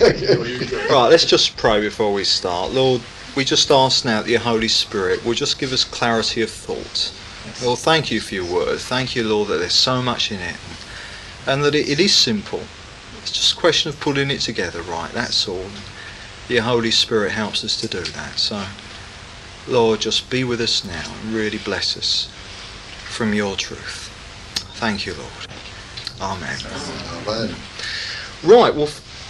right, let's just pray before we start. Lord, we just ask now that your Holy Spirit will just give us clarity of thought. Lord, thank you for your word. Thank you, Lord, that there's so much in it and that it, it is simple. It's just a question of putting it together right, that's all. Your Holy Spirit helps us to do that. So, Lord, just be with us now and really bless us from your truth. Thank you, Lord. Amen. Amen. Right, well,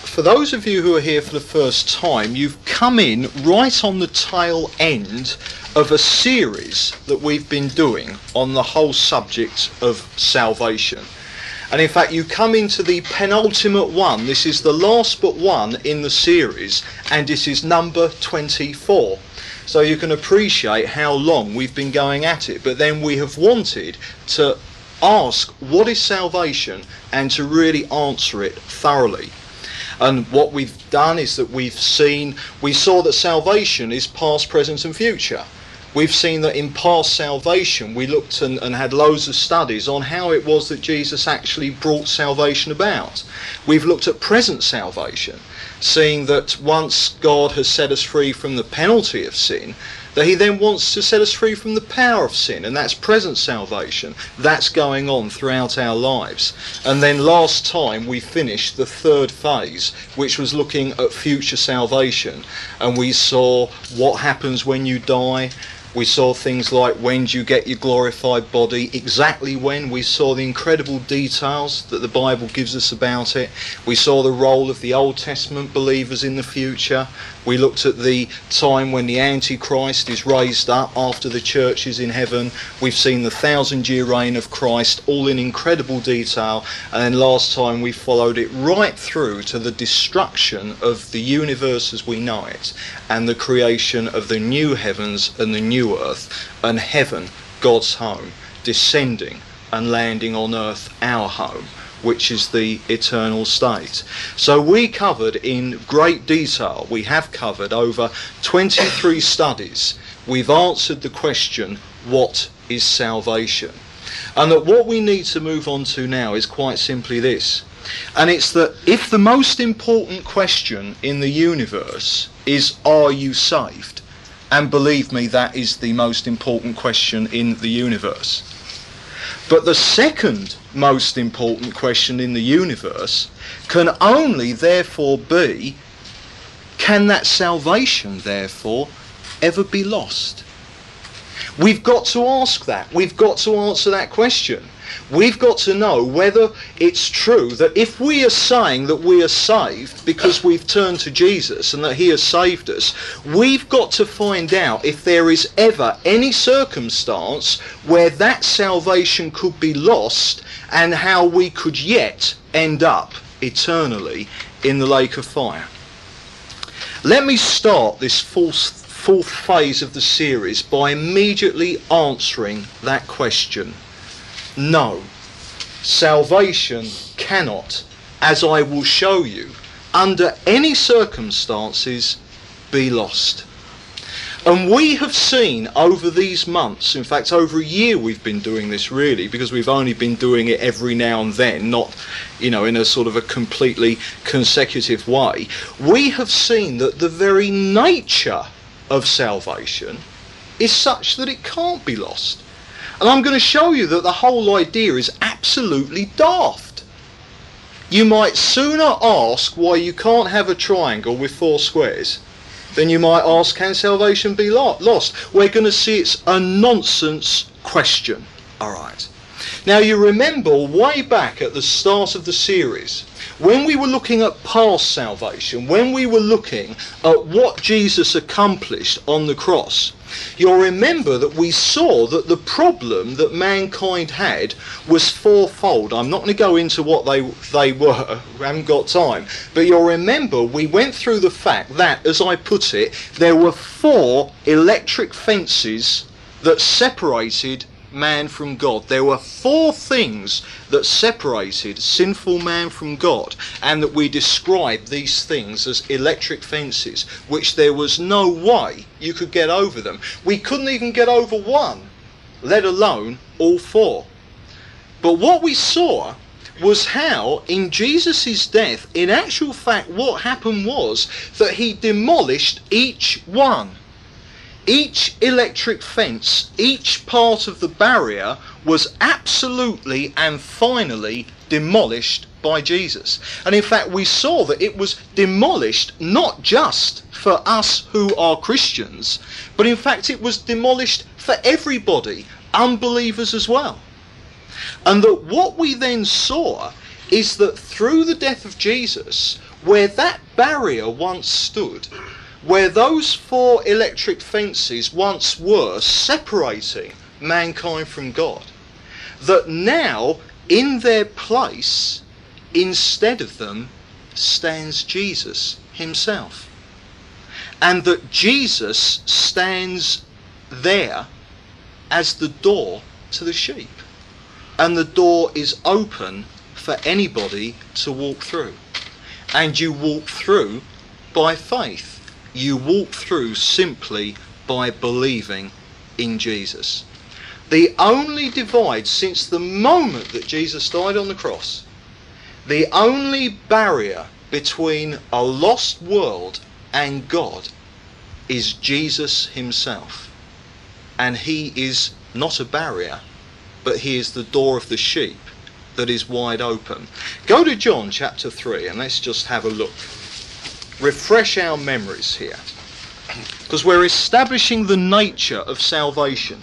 for those of you who are here for the first time, you've come in right on the tail end of a series that we've been doing on the whole subject of salvation. And in fact, you come into the penultimate one. This is the last but one in the series, and it is number 24. So you can appreciate how long we've been going at it. But then we have wanted to ask what is salvation and to really answer it thoroughly. And what we've done is that we've seen, we saw that salvation is past, present, and future. We've seen that in past salvation, we looked and, and, had loads of studies on how it was that Jesus actually brought salvation about. We've looked at present salvation, seeing that once God has set us free from the penalty of sin, that he then wants to set us free from the power of sin, and that's present salvation. That's going on throughout our lives. And then last time we finished the third phase, which was looking at future salvation, and we saw what happens when you die we saw things like when do you get your glorified body, exactly when. We saw the incredible details that the Bible gives us about it. We saw the role of the Old Testament believers in the future. We looked at the time when the Antichrist is raised up after the church is in heaven. We've seen the thousand year reign of Christ, all in incredible detail. And then last time we followed it right through to the destruction of the universe as we know it and the creation of the new heavens and the new earth and heaven, God's home, descending and landing on earth, our home which is the eternal state. So we covered in great detail, we have covered over 23 studies, we've answered the question, what is salvation? And that what we need to move on to now is quite simply this. And it's that if the most important question in the universe is, are you saved? And believe me, that is the most important question in the universe. But the second most important question in the universe can only therefore be can that salvation therefore ever be lost? We've got to ask that. We've got to answer that question. We've got to know whether it's true that if we are saying that we are saved because we've turned to Jesus and that He has saved us, we've got to find out if there is ever any circumstance where that salvation could be lost and how we could yet end up eternally in the lake of fire. Let me start this fourth, fourth phase of the series by immediately answering that question. No, salvation cannot, as I will show you, under any circumstances be lost. And we have seen over these months, in fact, over a year we've been doing this really, because we've only been doing it every now and then, not, you know, in a sort of a completely consecutive way. We have seen that the very nature of salvation is such that it can't be lost. And I'm going to show you that the whole idea is absolutely daft. You might sooner ask why you can't have a triangle with four squares than you might ask can salvation be lost. We're going to see it's a nonsense question. All right. Now you remember way back at the start of the series when we were looking at past salvation, when we were looking at what Jesus accomplished on the cross, You'll remember that we saw that the problem that mankind had was fourfold. I'm not going to go into what they, they were, we haven't got time. But you'll remember we went through the fact that, as I put it, there were four electric fences that separated man from God. There were four things that separated sinful man from God, and that we describe these things as electric fences, which there was no way you could get over them. We couldn't even get over one, let alone all four. But what we saw was how, in Jesus' death, in actual fact, what happened was that he demolished each one. Each electric fence, each part of the barrier was absolutely and finally demolished by Jesus. And in fact, we saw that it was demolished not just for us who are Christians, but in fact, it was demolished for everybody, unbelievers as well. And that what we then saw is that through the death of Jesus, where that barrier once stood, where those four electric fences once were separating mankind from God, that now in their place, instead of them, stands Jesus himself. And that Jesus stands there as the door to the sheep. And the door is open for anybody to walk through. And you walk through by faith you walk through simply by believing in Jesus. The only divide since the moment that Jesus died on the cross, the only barrier between a lost world and God is Jesus himself. And he is not a barrier, but he is the door of the sheep that is wide open. Go to John chapter 3 and let's just have a look refresh our memories here. Because we're establishing the nature of salvation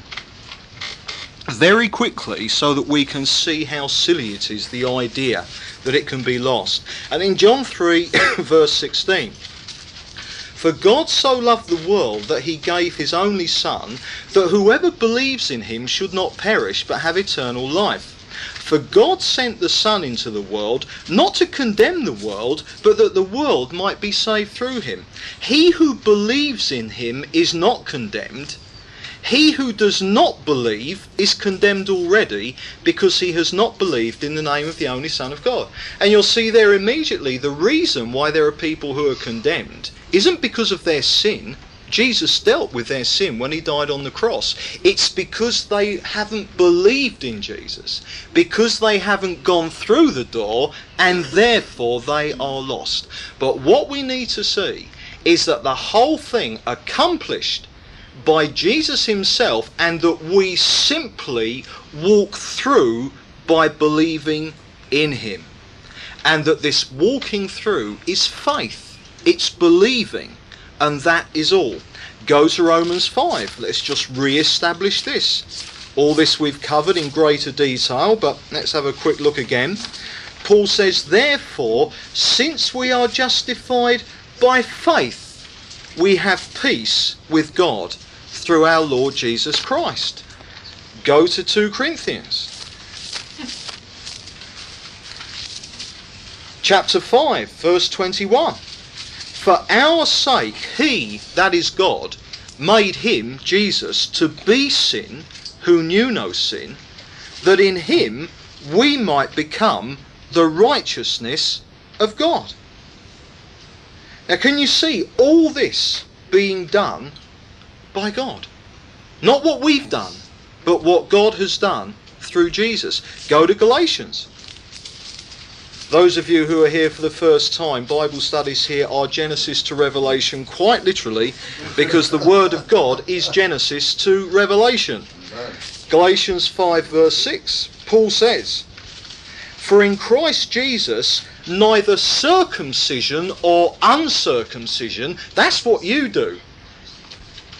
very quickly so that we can see how silly it is, the idea that it can be lost. And in John 3, verse 16, For God so loved the world that he gave his only Son, that whoever believes in him should not perish but have eternal life. For God sent the Son into the world, not to condemn the world, but that the world might be saved through him. He who believes in him is not condemned. He who does not believe is condemned already because he has not believed in the name of the only Son of God. And you'll see there immediately the reason why there are people who are condemned isn't because of their sin, Jesus dealt with their sin when he died on the cross. It's because they haven't believed in Jesus, because they haven't gone through the door, and therefore they are lost. But what we need to see is that the whole thing accomplished by Jesus himself, and that we simply walk through by believing in him. And that this walking through is faith, it's believing and that is all. Go to Romans 5. Let's just re establish this. All this we've covered in greater detail, but let's have a quick look again. Paul says, Therefore, since we are justified by faith, we have peace with God through our Lord Jesus Christ. Go to 2 Corinthians. Chapter 5, verse 21. For our sake, he, that is God, made him, Jesus, to be sin, who knew no sin, that in him we might become the righteousness of God. Now, can you see all this being done by God? Not what we've done, but what God has done through Jesus. Go to Galatians. Those of you who are here for the first time, Bible studies here are Genesis to Revelation, quite literally, because the Word of God is Genesis to Revelation. Galatians 5, verse 6, Paul says, For in Christ Jesus, neither circumcision or uncircumcision, that's what you do.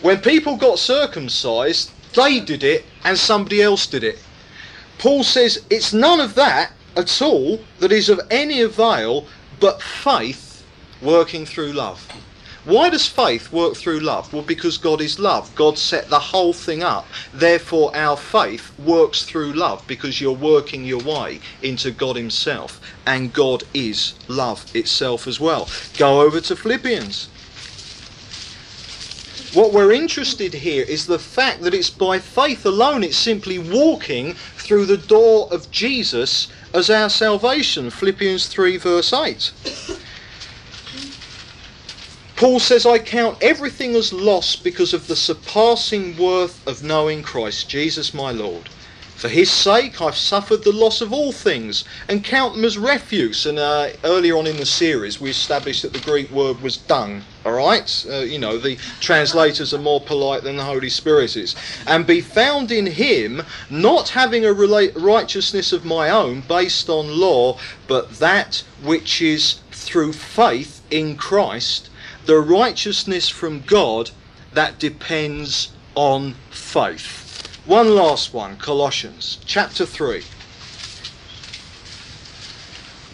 When people got circumcised, they did it and somebody else did it. Paul says it's none of that at all that is of any avail but faith working through love. Why does faith work through love? Well, because God is love. God set the whole thing up. Therefore, our faith works through love because you're working your way into God Himself. And God is love itself as well. Go over to Philippians. What we're interested here is the fact that it's by faith alone, it's simply walking through the door of Jesus as our salvation. Philippians 3, verse 8. Paul says, I count everything as loss because of the surpassing worth of knowing Christ Jesus my Lord. For his sake, I've suffered the loss of all things and count them as refuse. And uh, earlier on in the series, we established that the Greek word was dung. All right, uh, you know the translators are more polite than the Holy Spirit is. And be found in Him, not having a righteousness of my own based on law, but that which is through faith in Christ, the righteousness from God that depends on faith. One last one, Colossians chapter 3.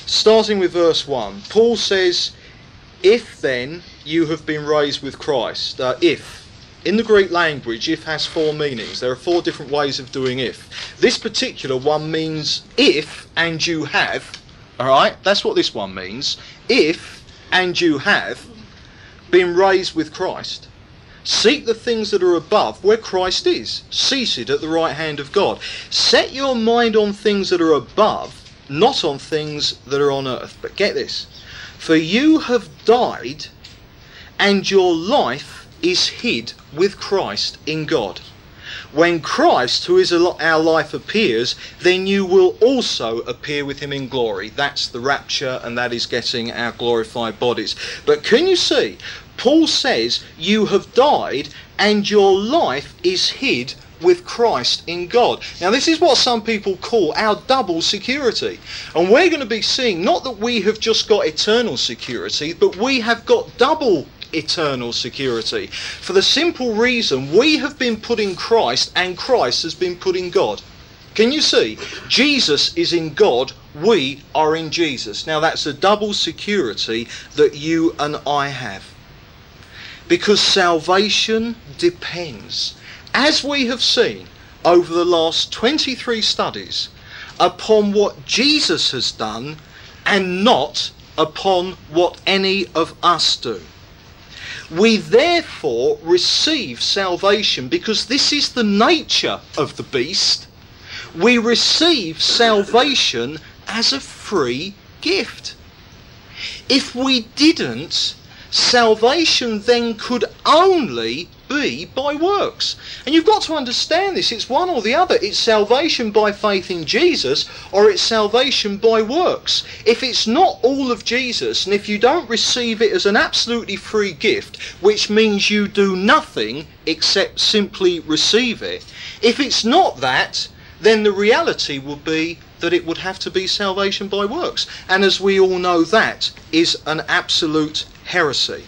Starting with verse 1, Paul says, If then you have been raised with Christ, uh, if. In the Greek language, if has four meanings. There are four different ways of doing if. This particular one means if and you have. Alright? That's what this one means. If and you have been raised with Christ. Seek the things that are above, where Christ is, seated at the right hand of God. Set your mind on things that are above, not on things that are on earth. But get this for you have died, and your life is hid with Christ in God. When Christ, who is our life, appears, then you will also appear with him in glory. That's the rapture, and that is getting our glorified bodies. But can you see? Paul says, You have died, and your life is hid with Christ in God. Now, this is what some people call our double security. And we're going to be seeing not that we have just got eternal security, but we have got double eternal security. For the simple reason we have been put in Christ and Christ has been put in God. Can you see? Jesus is in God, we are in Jesus. Now that's a double security that you and I have. Because salvation depends, as we have seen over the last 23 studies, upon what Jesus has done and not upon what any of us do. We therefore receive salvation because this is the nature of the beast. We receive salvation as a free gift. If we didn't, salvation then could only be by works. And you've got to understand this. It's one or the other. It's salvation by faith in Jesus or it's salvation by works. If it's not all of Jesus and if you don't receive it as an absolutely free gift, which means you do nothing except simply receive it, if it's not that, then the reality would be that it would have to be salvation by works. And as we all know, that is an absolute heresy.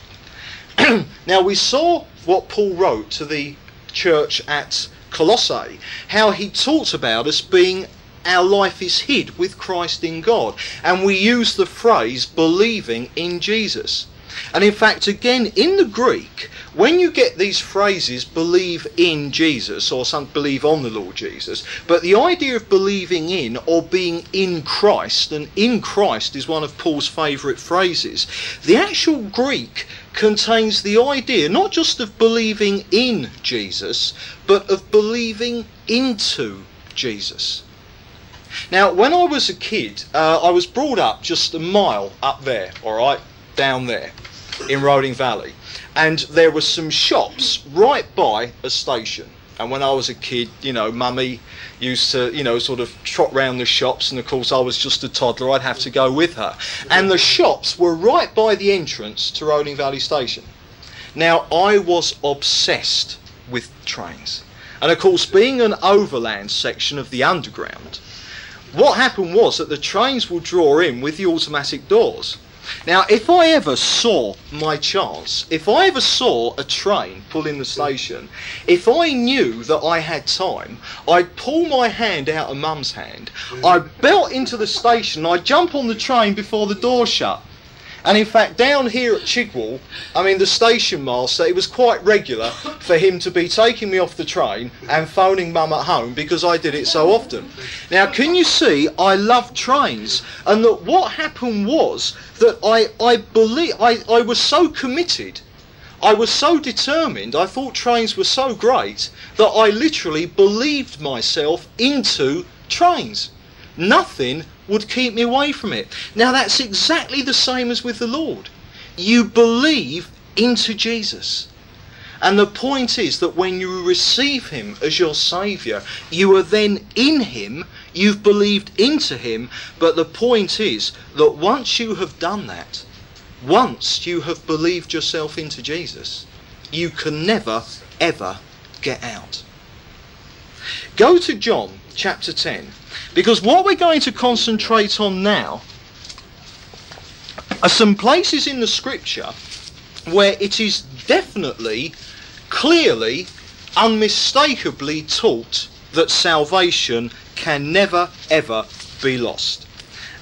now we saw what Paul wrote to the church at Colossae, how he talked about us being our life is hid with Christ in God. And we use the phrase believing in Jesus. And in fact, again, in the Greek, when you get these phrases, believe in Jesus or some believe on the Lord Jesus, but the idea of believing in or being in Christ, and in Christ is one of Paul's favourite phrases, the actual Greek contains the idea not just of believing in Jesus, but of believing into Jesus. Now, when I was a kid, uh, I was brought up just a mile up there, all right, down there in Roding Valley and there were some shops right by a station. And when I was a kid, you know, mummy used to, you know, sort of trot round the shops, and of course I was just a toddler, I'd have to go with her. And the shops were right by the entrance to Roding Valley Station. Now, I was obsessed with trains. And of course, being an overland section of the underground, what happened was that the trains would draw in with the automatic doors. Now, if I ever saw my chance, if I ever saw a train pull in the station, if I knew that I had time, I'd pull my hand out of mum's hand, mm. I'd belt into the station, I'd jump on the train before the door shut, and in fact, down here at Chigwell, I mean, the station master, it was quite regular for him to be taking me off the train and phoning mum at home because I did it so often. Now, can you see, I love trains. And that what happened was that I, I believe, I, I was so committed I was so determined, I thought trains were so great, that I literally believed myself into trains. Nothing would keep me away from it. Now that's exactly the same as with the Lord. You believe into Jesus. And the point is that when you receive Him as your Saviour, you are then in Him, you've believed into Him, but the point is that once you have done that, once you have believed yourself into Jesus, you can never, ever get out. Go to John chapter 10, because what we're going to concentrate on now are some places in the scripture where it is definitely, clearly, unmistakably taught that salvation can never ever be lost.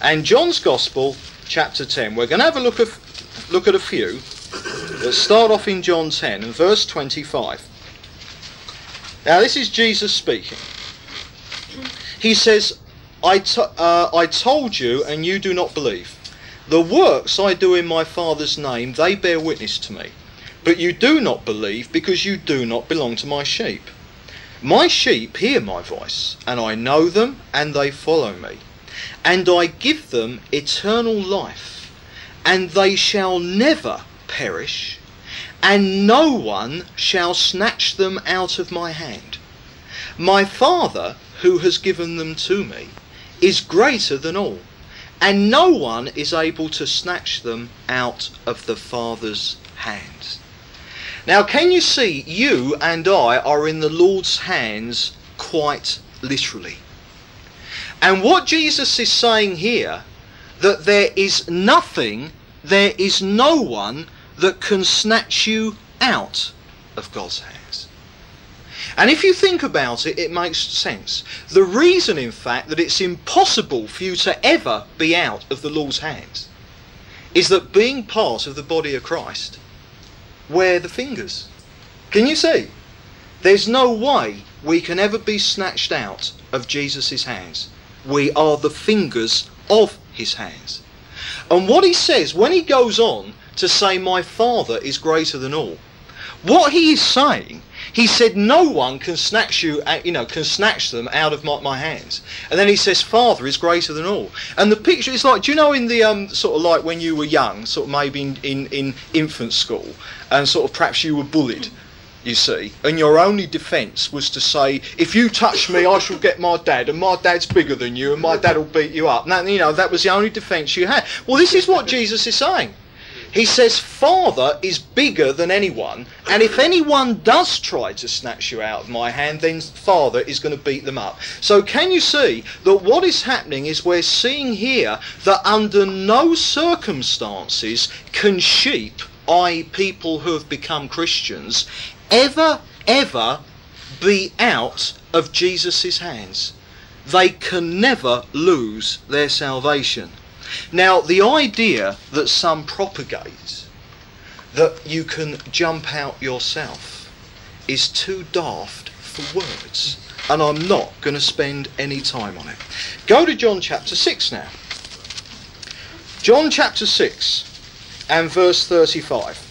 And John's Gospel, chapter 10, we're going to have a look at, look at a few. Let's start off in John 10 and verse 25. Now, this is Jesus speaking. He says, I, to, uh, I told you, and you do not believe. The works I do in my Father's name, they bear witness to me. But you do not believe because you do not belong to my sheep. My sheep hear my voice, and I know them, and they follow me. And I give them eternal life, and they shall never perish, and no one shall snatch them out of my hand. My Father, who has given them to me, is greater than all and no one is able to snatch them out of the Father's hands. Now, can you see you and I are in the Lord's hands quite literally? And what Jesus is saying here, that there is nothing, there is no one that can snatch you out of God's hands. And if you think about it, it makes sense. The reason, in fact, that it's impossible for you to ever be out of the Lord's hands is that being part of the body of Christ, we're the fingers. Can you see? There's no way we can ever be snatched out of Jesus' hands. We are the fingers of his hands. And what he says when he goes on to say, My Father is greater than all, what he is saying he said, "No one can snatch you, uh, you know, can snatch them out of my, my, hands." And then he says, "Father is greater than all." And the picture is like, do you know, in the um, sort of like when you were young, sort of maybe in, in, in infant school, and sort of perhaps you were bullied you see, and your only defence was to say, if you touch me, I shall get my dad, and my dad's bigger than you, and my dad will beat you up. Now, you know, that was the only defence you had. Well, this is what Jesus is saying. He says, Father is bigger than anyone, and if anyone does try to snatch you out of my hand, then Father is going to beat them up. So, can you see that what is happening is we're seeing here that under no circumstances can sheep, i.e., people who have become Christians, ever, ever be out of Jesus' hands. They can never lose their salvation. Now, the idea that some propagate that you can jump out yourself is too daft for words. And I'm not going to spend any time on it. Go to John chapter 6 now. John chapter 6 and verse 35.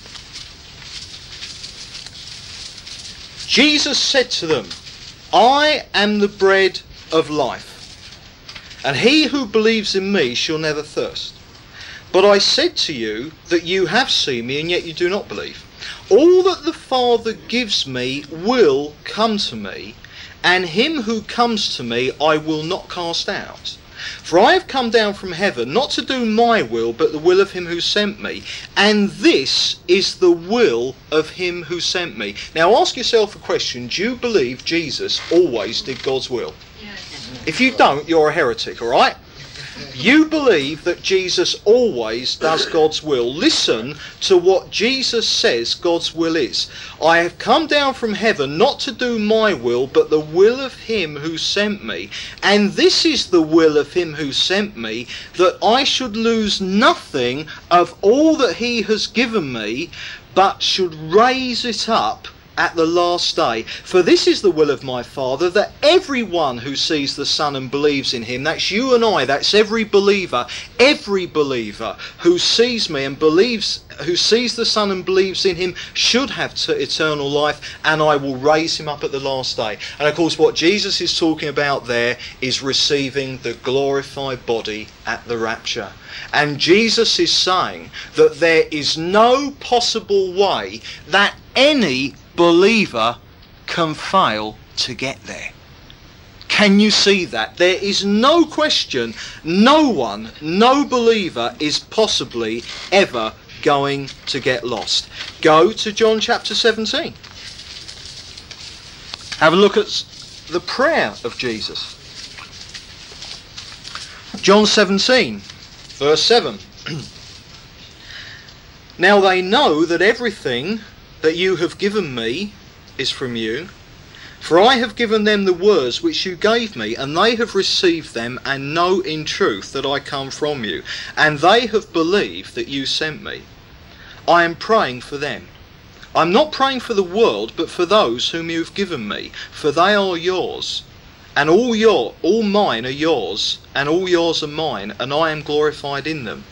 Jesus said to them, I am the bread of life. And he who believes in me shall never thirst. But I said to you that you have seen me, and yet you do not believe. All that the Father gives me will come to me, and him who comes to me I will not cast out. For I have come down from heaven not to do my will, but the will of him who sent me. And this is the will of him who sent me. Now ask yourself a question Do you believe Jesus always did God's will? If you don't, you're a heretic, all right? You believe that Jesus always does God's will. Listen to what Jesus says God's will is. I have come down from heaven not to do my will, but the will of him who sent me. And this is the will of him who sent me, that I should lose nothing of all that he has given me, but should raise it up at the last day. For this is the will of my Father, that everyone who sees the Son and believes in him, that's you and I, that's every believer, every believer who sees me and believes, who sees the Son and believes in him, should have eternal life, and I will raise him up at the last day. And of course, what Jesus is talking about there is receiving the glorified body at the rapture. And Jesus is saying that there is no possible way that any believer can fail to get there. Can you see that? There is no question, no one, no believer is possibly ever going to get lost. Go to John chapter 17. Have a look at the prayer of Jesus. John 17, verse 7. now they know that everything that you have given me is from you. For I have given them the words which you gave me, and they have received them, and know in truth that I come from you, and they have believed that you sent me. I am praying for them. I'm not praying for the world, but for those whom you have given me, for they are yours. And all your all mine are yours, and all yours are mine, and I am glorified in them.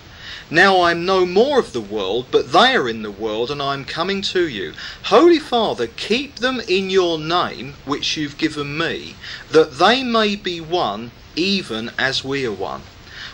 Now I am no more of the world, but they are in the world, and I am coming to you. Holy Father, keep them in your name, which you've given me, that they may be one, even as we are one.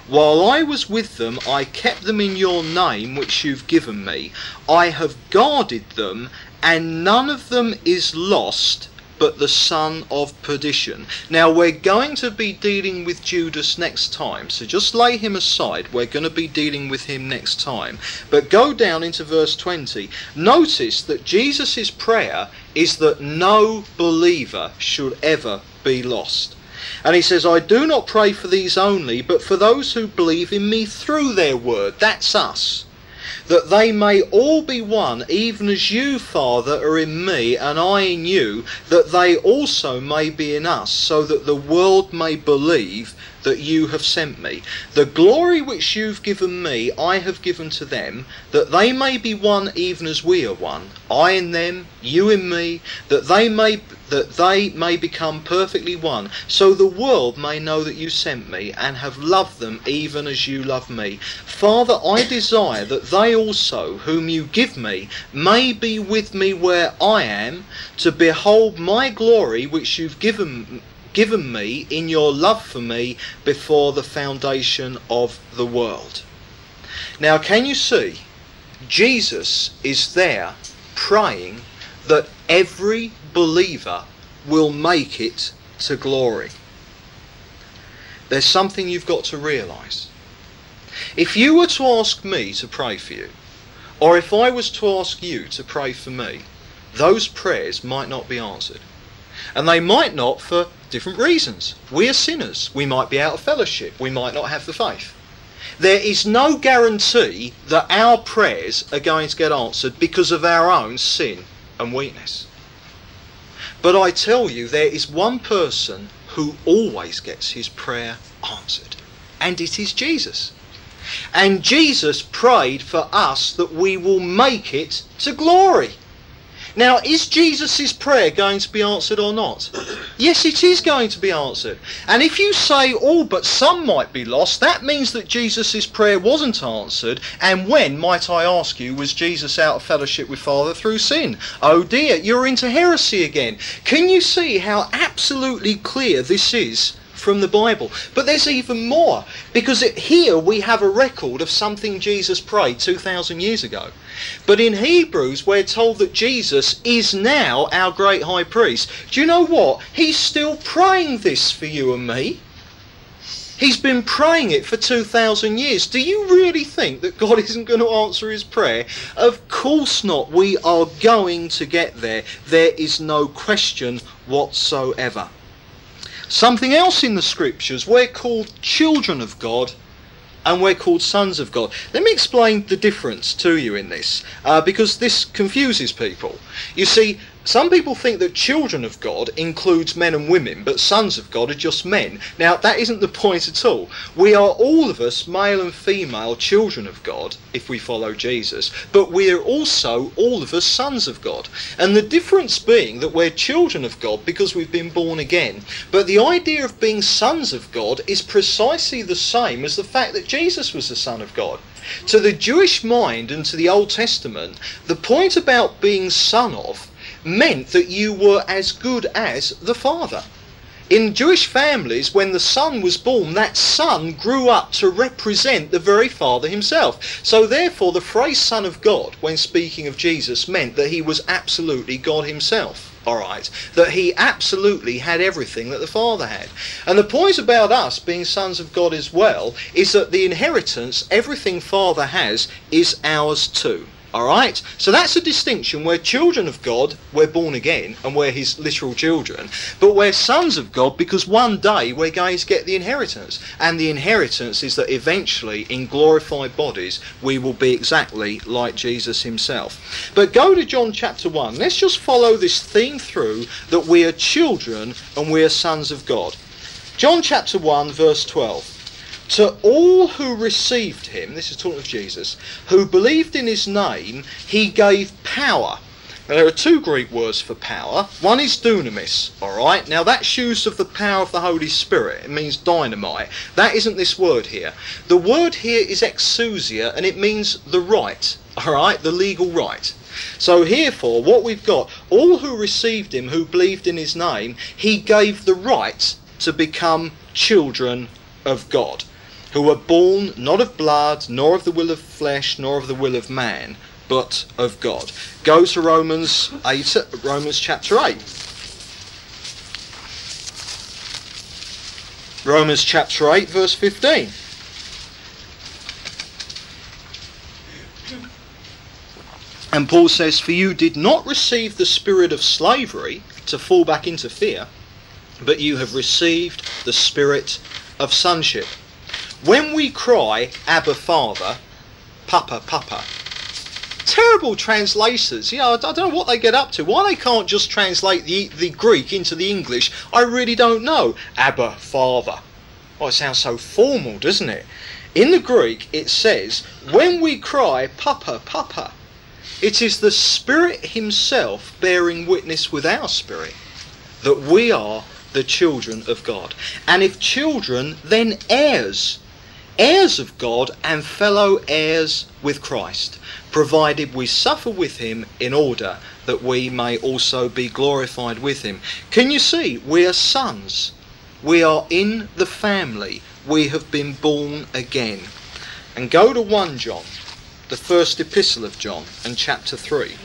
While I was with them, I kept them in your name, which you've given me. I have guarded them, and none of them is lost but the son of perdition. Now we're going to be dealing with Judas next time, so just lay him aside. We're going to be dealing with him next time. But go down into verse 20. Notice that Jesus' prayer is that no believer should ever be lost. And he says, I do not pray for these only, but for those who believe in me through their word. That's us that they may all be one, even as you, Father, are in me, and I in you, that they also may be in us, so that the world may believe that you have sent me. The glory which you've given me, I have given to them, that they may be one even as we are one, I in them, you in me, that they may that they may become perfectly one, so the world may know that you sent me and have loved them even as you love me. Father, I desire that they also, whom you give me, may be with me where I am, to behold my glory which you've given given me in your love for me before the foundation of the world. Now, can you see? Jesus is there praying that every believer will make it to glory. There's something you've got to realise. If you were to ask me to pray for you, or if I was to ask you to pray for me, those prayers might not be answered. And they might not for different reasons. We are sinners. We might be out of fellowship. We might not have the faith. There is no guarantee that our prayers are going to get answered because of our own sin and weakness. But I tell you, there is one person who always gets his prayer answered, and it is Jesus. And Jesus prayed for us that we will make it to glory. Now, is Jesus' prayer going to be answered or not? Yes, it is going to be answered. And if you say all oh, but some might be lost, that means that Jesus' prayer wasn't answered. And when, might I ask you, was Jesus out of fellowship with Father through sin? Oh dear, you're into heresy again. Can you see how absolutely clear this is from the Bible. But there's even more, because it, here we have a record of something Jesus prayed 2,000 years ago. But in Hebrews, we're told that Jesus is now our great high priest. Do you know what? He's still praying this for you and me. He's been praying it for 2,000 years. Do you really think that God isn't going to answer his prayer? Of course not. We are going to get there. There is no question whatsoever. Something else in the scriptures, we're called children of God and we're called sons of God. Let me explain the difference to you in this, uh, because this confuses people. You see, some people think that children of God includes men and women, but sons of God are just men. Now, that isn't the point at all. We are all of us, male and female, children of God, if we follow Jesus, but we are also all of us sons of God. And the difference being that we're children of God because we've been born again. But the idea of being sons of God is precisely the same as the fact that Jesus was the Son of God. To the Jewish mind and to the Old Testament, the point about being son of meant that you were as good as the Father. In Jewish families, when the son was born, that son grew up to represent the very Father himself. So, therefore, the phrase Son of God, when speaking of Jesus, meant that he was absolutely God himself. All right, that he absolutely had everything that the Father had. And the point about us being sons of God as well is that the inheritance, everything Father has, is ours too. All right? So that's a distinction where children of God, we're born again and we're his literal children, but we're sons of God because one day we're going to get the inheritance. And the inheritance is that eventually, in glorified bodies, we will be exactly like Jesus himself. But go to John chapter 1. Let's just follow this theme through that we are children and we are sons of God. John chapter 1, verse 12. To all who received him, this is talking of Jesus, who believed in his name, he gave power. Now, there are two Greek words for power. One is dunamis, alright? Now, that's used of the power of the Holy Spirit. It means dynamite. That isn't this word here. The word here is exousia, and it means the right, alright? The legal right. So, herefore, what we've got, all who received him, who believed in his name, he gave the right to become children of God who were born not of blood, nor of the will of flesh, nor of the will of man, but of God. Go to Romans 8, Romans chapter 8. Romans chapter 8, verse 15. And Paul says, For you did not receive the spirit of slavery to fall back into fear, but you have received the spirit of sonship when we cry, Abba Father, Papa, Papa, terrible translators. You know, I don't know what they get up to. Why they can't just translate the, the Greek into the English, I really don't know. Abba, Father. Oh, it sounds so formal, doesn't it? In the Greek, it says, when we cry, Papa, Papa, it is the Spirit Himself bearing witness with our spirit that we are the children of God. And if children, then heirs heirs of God and fellow heirs with Christ, provided we suffer with him in order that we may also be glorified with him. Can you see? We are sons. We are in the family. We have been born again. And go to 1 John, the first epistle of John, and chapter 3.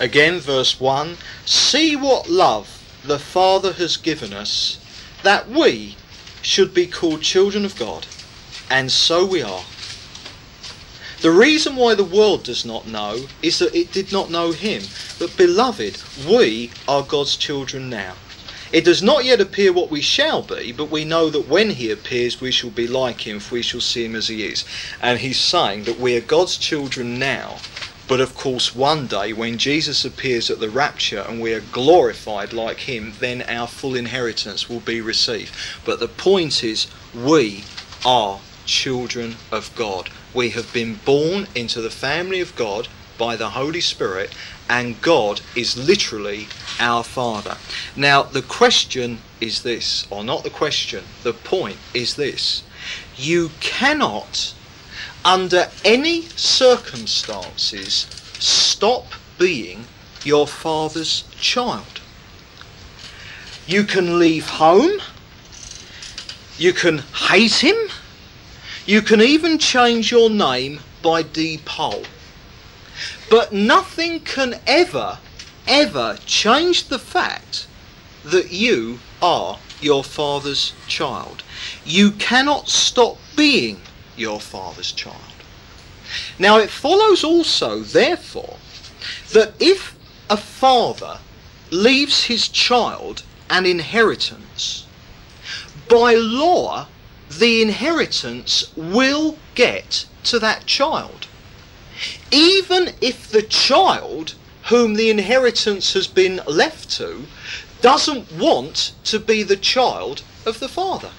Again, verse 1 See what love the Father has given us, that we should be called children of God, and so we are. The reason why the world does not know is that it did not know him. But, beloved, we are God's children now. It does not yet appear what we shall be, but we know that when he appears, we shall be like him, for we shall see him as he is. And he's saying that we are God's children now, but of course, one day when Jesus appears at the rapture and we are glorified like him, then our full inheritance will be received. But the point is, we are children of God. We have been born into the family of God by the Holy Spirit, and God is literally our Father. Now, the question is this, or not the question, the point is this. You cannot under any circumstances, stop being your father's child. You can leave home, you can hate him, you can even change your name by deed poll. But nothing can ever, ever change the fact that you are your father's child. You cannot stop being your father's child. Now it follows also, therefore, that if a father leaves his child an inheritance, by law, the inheritance will get to that child. Even if the child whom the inheritance has been left to doesn't want to be the child of the father.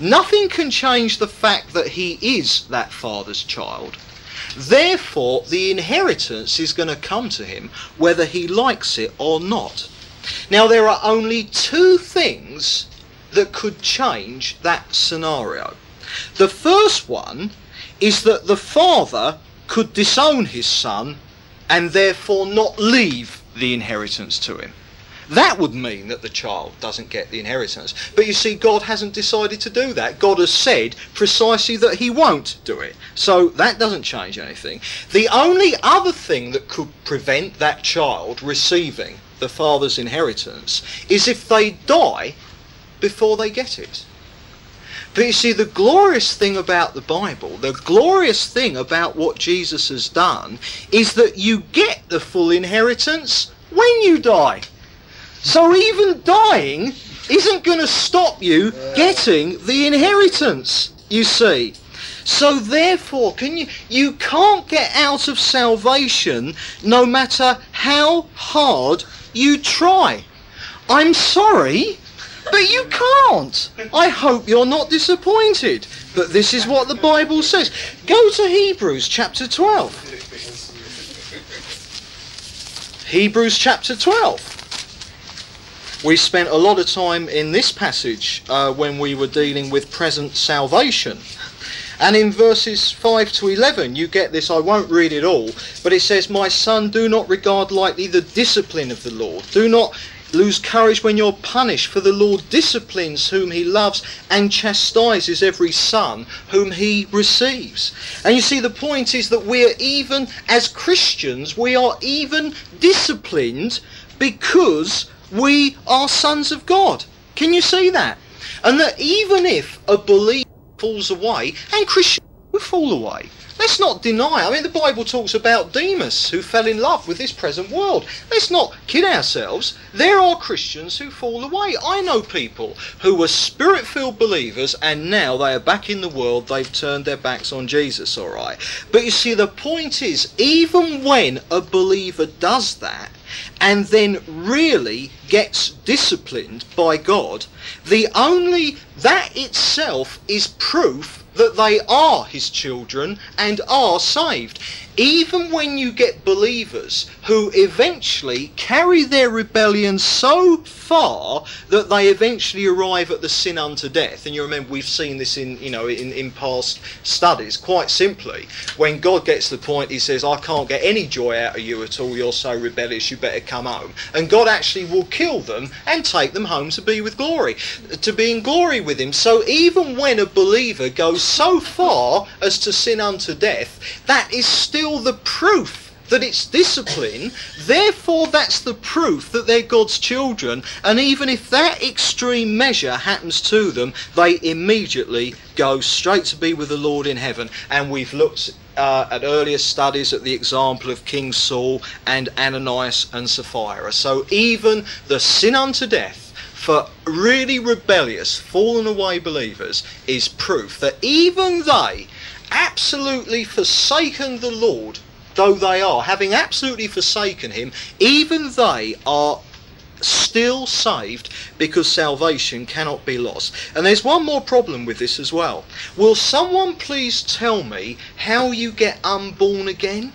Nothing can change the fact that he is that father's child. Therefore, the inheritance is going to come to him whether he likes it or not. Now, there are only two things that could change that scenario. The first one is that the father could disown his son and therefore not leave the inheritance to him. That would mean that the child doesn't get the inheritance. But you see, God hasn't decided to do that. God has said precisely that He won't do it. So that doesn't change anything. The only other thing that could prevent that child receiving the father's inheritance is if they die before they get it. But you see, the glorious thing about the Bible, the glorious thing about what Jesus has done, is that you get the full inheritance when you die. So even dying isn't going to stop you getting the inheritance, you see. So therefore, can you you can't get out of salvation no matter how hard you try. I'm sorry, but you can't. I hope you're not disappointed. But this is what the Bible says. Go to Hebrews chapter 12. Hebrews chapter 12. We spent a lot of time in this passage uh, when we were dealing with present salvation. And in verses 5 to 11, you get this, I won't read it all, but it says, My son, do not regard lightly the discipline of the Lord. Do not lose courage when you're punished, for the Lord disciplines whom he loves and chastises every son whom he receives. And you see, the point is that we're even, as Christians, we are even disciplined because we are sons of God. Can you see that? And that even if a believer falls away, and Christians fall away. Let's not deny. I mean, the Bible talks about Demas who fell in love with this present world. Let's not kid ourselves. There are Christians who fall away. I know people who were spirit filled believers and now they are back in the world. They've turned their backs on Jesus, all right. But you see, the point is, even when a believer does that, and then really gets disciplined by God, the only that itself is proof that they are his children and are saved even when you get believers who eventually carry their rebellion so far that they eventually arrive at the sin unto death. And you remember we've seen this in you know in, in past studies quite simply. When god gets to the point he says i can't get any joy out of you at all. You're so rebellious you better come home. And god actually will kill them and take them home to be with glory to be in glory with him. So even when a believer goes so far as to sin unto death that is still the proof that it's discipline. Therefore, that's the proof that they're God's children. And even if that extreme measure happens to them, they immediately go straight to be with the Lord in heaven. And we've looked uh, at earlier studies at the example of King Saul and Ananias and Sapphira. So even the sin unto death for really rebellious, fallen away believers is proof that even they absolutely forsaken the Lord, though they are, having absolutely forsaken him, even they are still saved because salvation cannot be lost. And there's one more problem with this as well. Will someone please tell me how you get unborn again?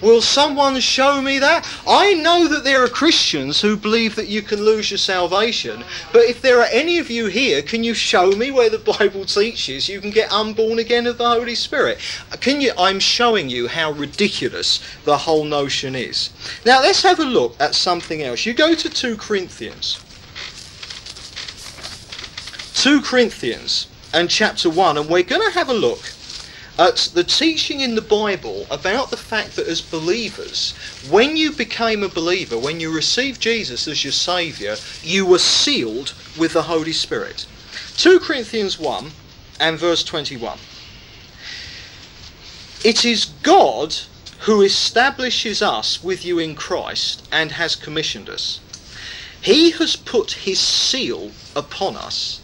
Will someone show me that? I know that there are Christians who believe that you can lose your salvation, but if there are any of you here, can you show me where the Bible teaches you can get unborn again of the Holy Spirit? Can you I'm showing you how ridiculous the whole notion is. Now let's have a look at something else. You go to 2 Corinthians. 2 Corinthians and chapter 1 and we're going to have a look Uh, at the teaching in the Bible about the fact that as believers, when you became a believer, when you received Jesus as your Saviour, you were sealed with the Holy Spirit. 2 Corinthians 1 and verse 21. It is God who establishes us with you in Christ and has commissioned us. He has put his seal upon us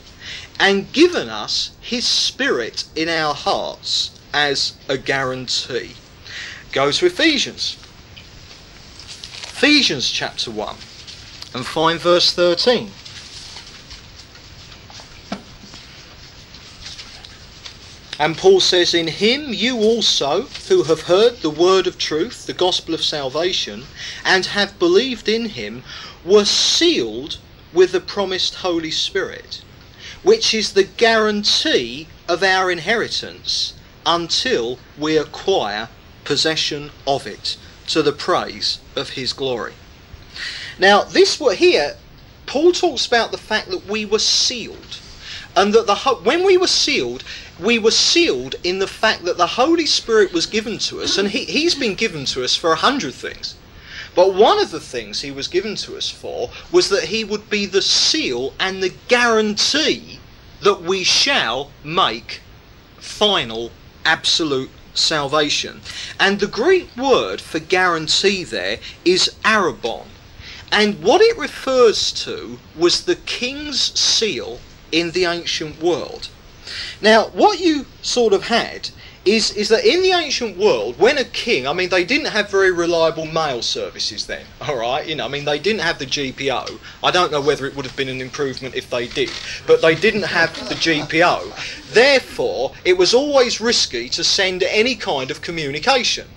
and given us his spirit in our hearts as a guarantee. Go to Ephesians. Ephesians chapter 1 and find verse 13. And Paul says, In him you also, who have heard the word of truth, the gospel of salvation, and have believed in him, were sealed with the promised Holy Spirit, which is the guarantee of our inheritance until we acquire possession of it to the praise of his glory. Now, this here, Paul talks about the fact that we were sealed. And that the when we were sealed, we were sealed in the fact that the Holy Spirit was given to us, and he, He's been given to us for a hundred things. But one of the things He was given to us for was that He would be the seal and the guarantee that we shall make final, absolute salvation. And the Greek word for guarantee there is arrabon. And what it refers to was the king's seal in the ancient world. Now, what you sort of had is, is that in the ancient world, when a king, I mean, they didn't have very reliable mail services then, all right? You know, I mean, they didn't have the GPO. I don't know whether it would have been an improvement if they did, but they didn't have the GPO. Therefore, it was always risky to send any kind of communication.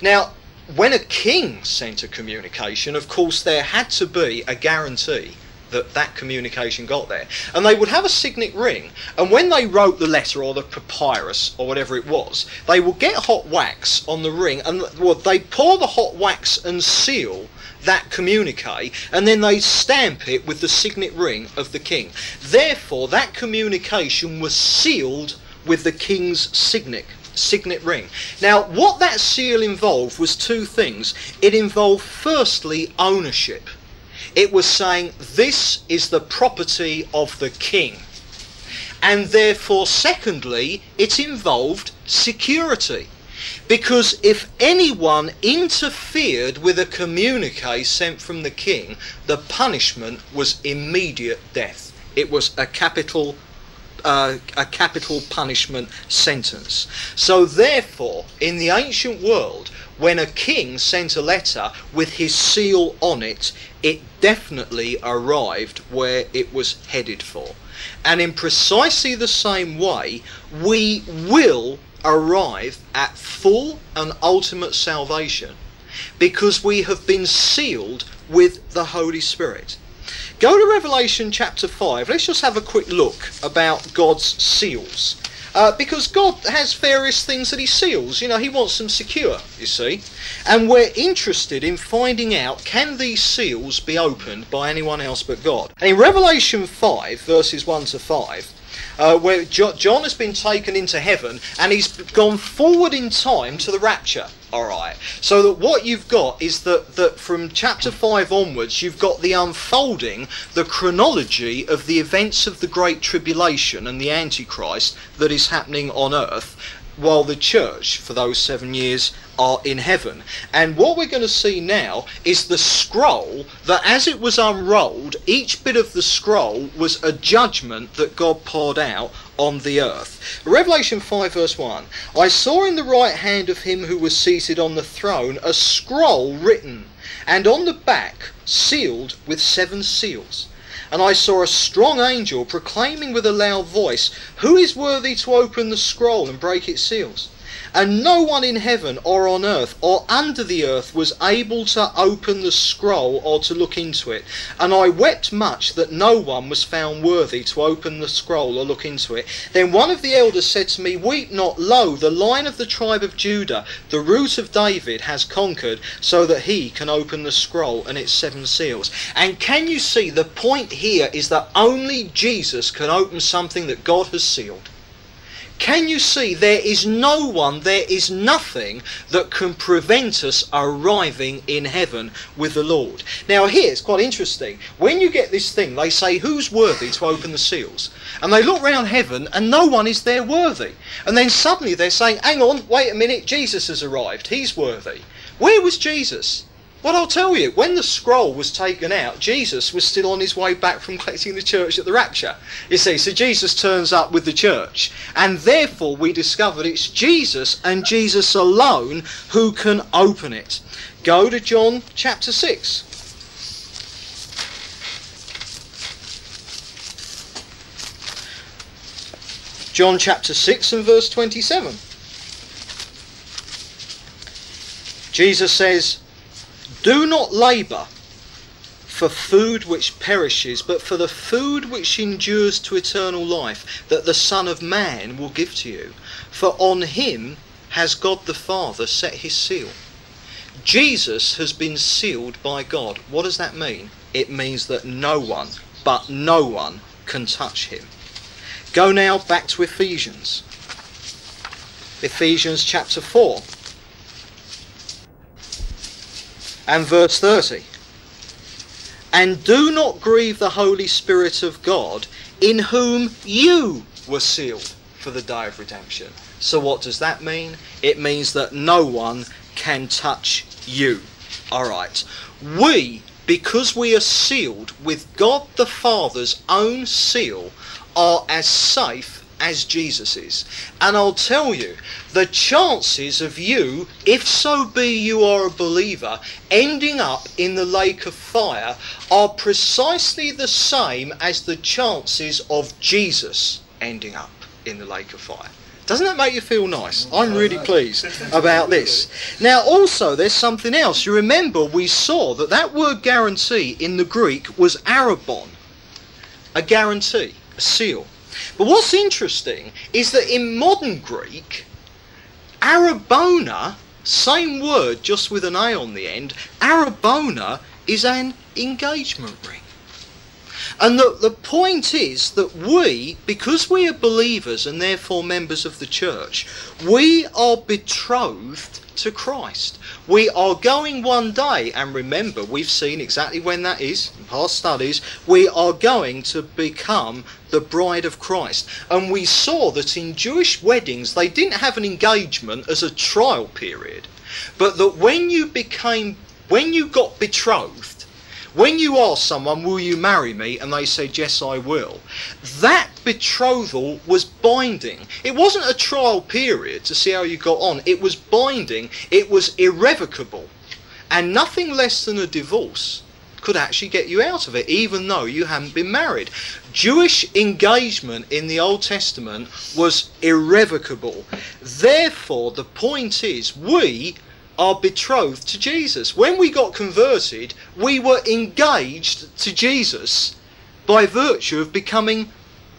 Now, when a king sent a communication, of course, there had to be a guarantee that that communication got there. And they would have a signet ring, and when they wrote the letter or the papyrus or whatever it was, they would get hot wax on the ring, and well, they pour the hot wax and seal that communique, and then they stamp it with the signet ring of the king. Therefore, that communication was sealed with the king's signet signet ring. Now, what that seal involved was two things. It involved, firstly, ownership. It was saying, this is the property of the king. And therefore, secondly, it involved security. Because if anyone interfered with a communique sent from the king, the punishment was immediate death. It was a capital uh, a capital punishment sentence. So therefore, in the ancient world, when a king sent a letter with his seal on it, it definitely arrived where it was headed for. And in precisely the same way, we will arrive at full and ultimate salvation because we have been sealed with the Holy Spirit. Go to Revelation chapter 5. Let's just have a quick look about God's seals. Uh, because God has various things that He seals. You know, He wants them secure, you see. And we're interested in finding out can these seals be opened by anyone else but God? And in Revelation 5, verses 1 to 5, uh, where John has been taken into heaven and he's gone forward in time to the rapture. All right. So that what you've got is that, that from chapter 5 onwards, you've got the unfolding, the chronology of the events of the Great Tribulation and the Antichrist that is happening on earth while the church for those seven years are in heaven. And what we're going to see now is the scroll that as it was unrolled, each bit of the scroll was a judgment that God poured out on the earth. Revelation 5 verse 1 I saw in the right hand of him who was seated on the throne a scroll written, and on the back sealed with seven seals. And I saw a strong angel proclaiming with a loud voice, Who is worthy to open the scroll and break its seals? And no one in heaven or on earth or under the earth was able to open the scroll or to look into it. And I wept much that no one was found worthy to open the scroll or look into it. Then one of the elders said to me, Weep not, lo, the line of the tribe of Judah, the root of David, has conquered, so that he can open the scroll and its seven seals. And can you see the point here is that only Jesus can open something that God has sealed. Can you see there is no one, there is nothing that can prevent us arriving in heaven with the Lord? Now, here it's quite interesting. When you get this thing, they say, Who's worthy to open the seals? And they look round heaven and no one is there worthy. And then suddenly they're saying, Hang on, wait a minute, Jesus has arrived. He's worthy. Where was Jesus? Well, I'll tell you, when the scroll was taken out, Jesus was still on his way back from collecting the church at the rapture. You see, so Jesus turns up with the church, and therefore we discovered it's Jesus and Jesus alone who can open it. Go to John chapter 6. John chapter 6 and verse 27. Jesus says, do not labour for food which perishes, but for the food which endures to eternal life, that the Son of Man will give to you. For on him has God the Father set his seal. Jesus has been sealed by God. What does that mean? It means that no one, but no one, can touch him. Go now back to Ephesians. Ephesians chapter 4 and verse 30. And do not grieve the Holy Spirit of God, in whom you were sealed for the day of redemption. So, what does that mean? It means that no one can touch you. Alright. We, because we are sealed with God the Father's own seal, are as safe as Jesus is. And I'll tell you, the chances of you, if so be you are a believer, ending up in the lake of fire are precisely the same as the chances of Jesus ending up in the lake of fire. Doesn't that make you feel nice? I'm really pleased about this. Now, also, there's something else. You remember we saw that that word guarantee in the Greek was arrabon, a guarantee, a seal. But what's interesting is that in modern Greek, arabona, same word just with an A on the end, arabona is an engagement ring. And the, the point is that we, because we are believers and therefore members of the church, we are betrothed to Christ. We are going one day, and remember, we've seen exactly when that is in past studies, we are going to become the bride of Christ. And we saw that in Jewish weddings, they didn't have an engagement as a trial period, but that when you became, when you got betrothed, when you ask someone, Will you marry me? and they said, Yes, I will, that betrothal was binding. It wasn't a trial period to see how you got on, it was binding, it was irrevocable. And nothing less than a divorce could actually get you out of it, even though you hadn't been married. Jewish engagement in the Old Testament was irrevocable. Therefore, the point is, we are betrothed to Jesus. When we got converted, we were engaged to Jesus by virtue of becoming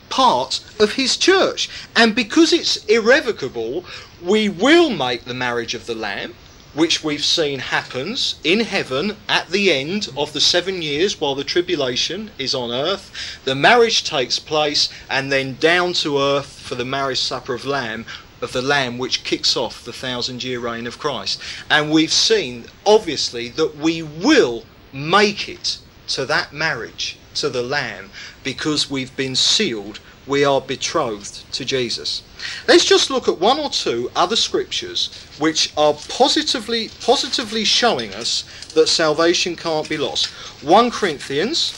part of his church. And because it's irrevocable, we will make the marriage of the Lamb, which we've seen happens in heaven at the end of the seven years while the tribulation is on earth. The marriage takes place, and then down to earth for the marriage supper of Lamb, of the Lamb which kicks off the thousand year reign of Christ. And we've seen, obviously, that we will make it to that marriage, to the Lamb, because we've been sealed, we are betrothed to Jesus. Let's just look at one or two other scriptures which are positively positively showing us that salvation can't be lost. 1 Corinthians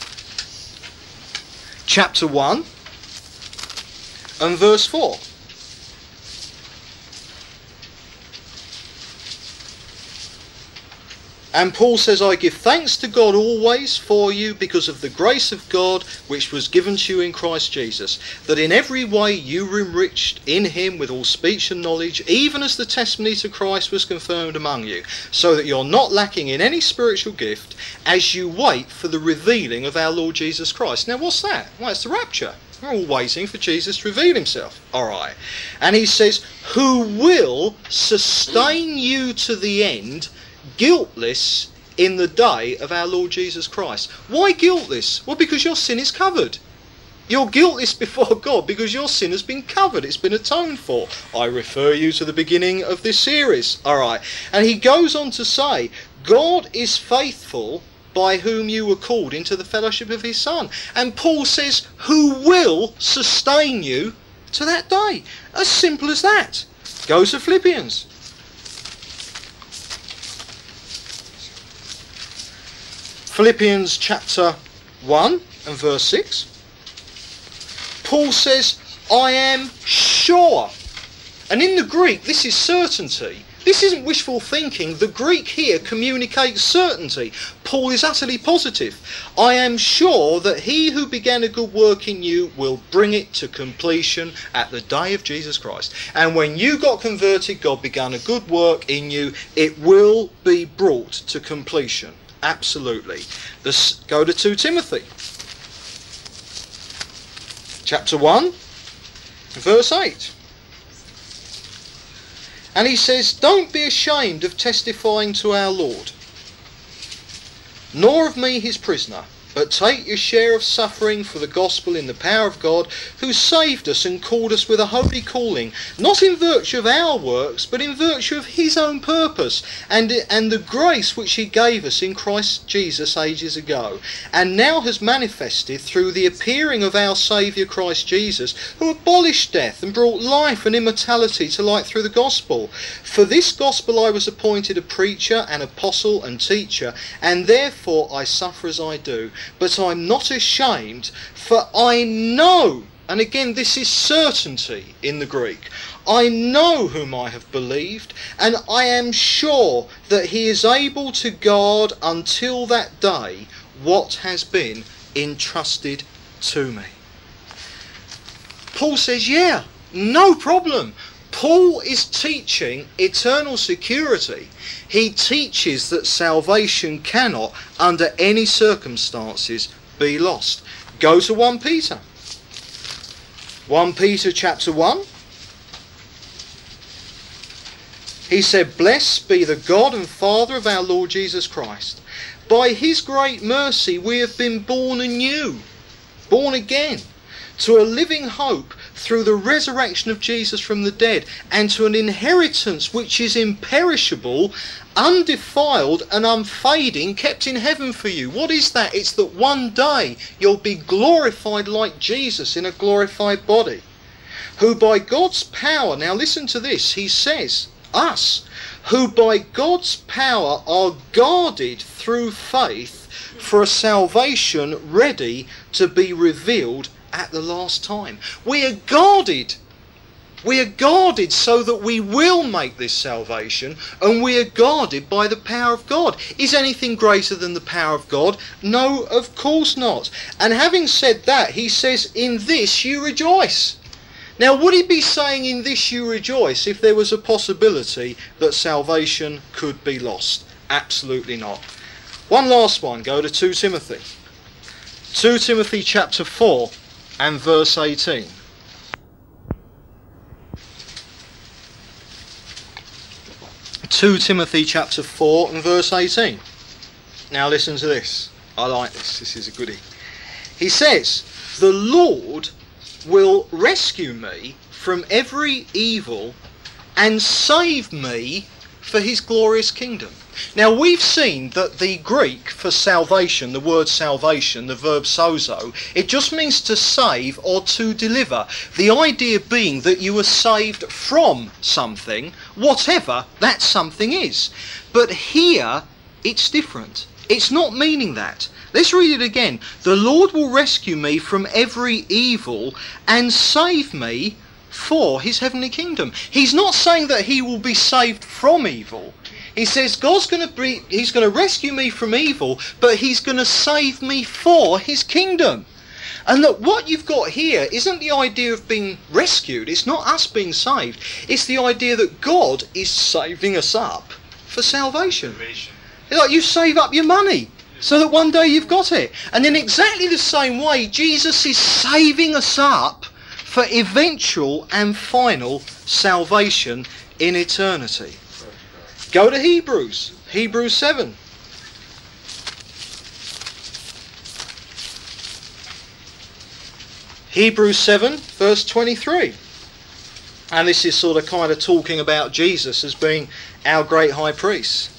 chapter 1 and verse 4. And Paul says, I give thanks to God always for you because of the grace of God which was given to you in Christ Jesus, that in every way you were enriched in him with all speech and knowledge, even as the testimony to Christ was confirmed among you, so that you're not lacking in any spiritual gift as you wait for the revealing of our Lord Jesus Christ. Now, what's that? Well, it's the rapture. We're all waiting for Jesus to reveal himself. All right. And he says, Who will sustain you to the end guiltless in the day of our Lord Jesus Christ. Why guiltless? Well, because your sin is covered. You're guiltless before God because your sin has been covered, it's been atoned for. I refer you to the beginning of this series. All right. And he goes on to say, God is faithful by whom you were called into the fellowship of his Son. And Paul says, Who will sustain you to that day? As simple as that. Go to Philippians. Philippians chapter 1 and verse 6. Paul says, I am sure. And in the Greek, this is certainty. This isn't wishful thinking. The Greek here communicates certainty. Paul is utterly positive. I am sure that he who began a good work in you will bring it to completion at the day of Jesus Christ. And when you got converted, God began a good work in you. It will be brought to completion. Absolutely. Let's go to 2 Timothy. Chapter 1, verse 8. And he says, Don't be ashamed of testifying to our Lord, nor of me his prisoner but take your share of suffering for the gospel in the power of God, who saved us and called us with a holy calling, not in virtue of our works, but in virtue of his own purpose, and, and the grace which he gave us in Christ Jesus ages ago, and now has manifested through the appearing of our Saviour Christ Jesus, who abolished death and brought life and immortality to light through the gospel. For this gospel I was appointed a preacher, an apostle, and teacher, and therefore I suffer as I do but I'm not ashamed, for I know, and again, this is certainty in the Greek. I know whom I have believed, and I am sure that he is able to guard until that day what has been entrusted to me. Paul says, Yeah, no problem. Paul is teaching eternal security. He teaches that salvation cannot, under any circumstances, be lost. Go to 1 Peter. 1 Peter chapter 1. He said, Blessed be the God and Father of our Lord Jesus Christ. By his great mercy we have been born anew, born again, to a living hope through the resurrection of Jesus from the dead, and to an inheritance which is imperishable, undefiled, and unfading, kept in heaven for you. What is that? It's that one day you'll be glorified like Jesus in a glorified body. Who by God's power, now listen to this, he says, us, who by God's power are guarded through faith for a salvation ready to be revealed at the last time. We are guarded. We are guarded so that we will make this salvation, and we are guarded by the power of God. Is anything greater than the power of God? No, of course not. And having said that, he says, In this you rejoice. Now, would he be saying, In this you rejoice, if there was a possibility that salvation could be lost? Absolutely not. One last one, go to 2 Timothy. 2 Timothy chapter 4 and verse 18. Two Timothy chapter four and verse eighteen. Now listen to this. I like this. This is a goodie. He says, "The Lord will rescue me from every evil and save me for His glorious kingdom." Now we've seen that the Greek for salvation, the word salvation, the verb sozo, it just means to save or to deliver. The idea being that you are saved from something, whatever that something is. But here it's different. It's not meaning that. Let's read it again. The Lord will rescue me from every evil and save me for his heavenly kingdom. He's not saying that he will be saved from evil. He says God's going to be, he's going to rescue me from evil, but he's going to save me for his kingdom. And that what you've got here isn't the idea of being rescued. It's not us being saved. It's the idea that God is saving us up for salvation. It's like you save up your money so that one day you've got it. And in exactly the same way, Jesus is saving us up for eventual and final salvation in eternity. Go to Hebrews, Hebrews 7. Hebrews 7, verse 23. And this is sort of kind of talking about Jesus as being our great high priest.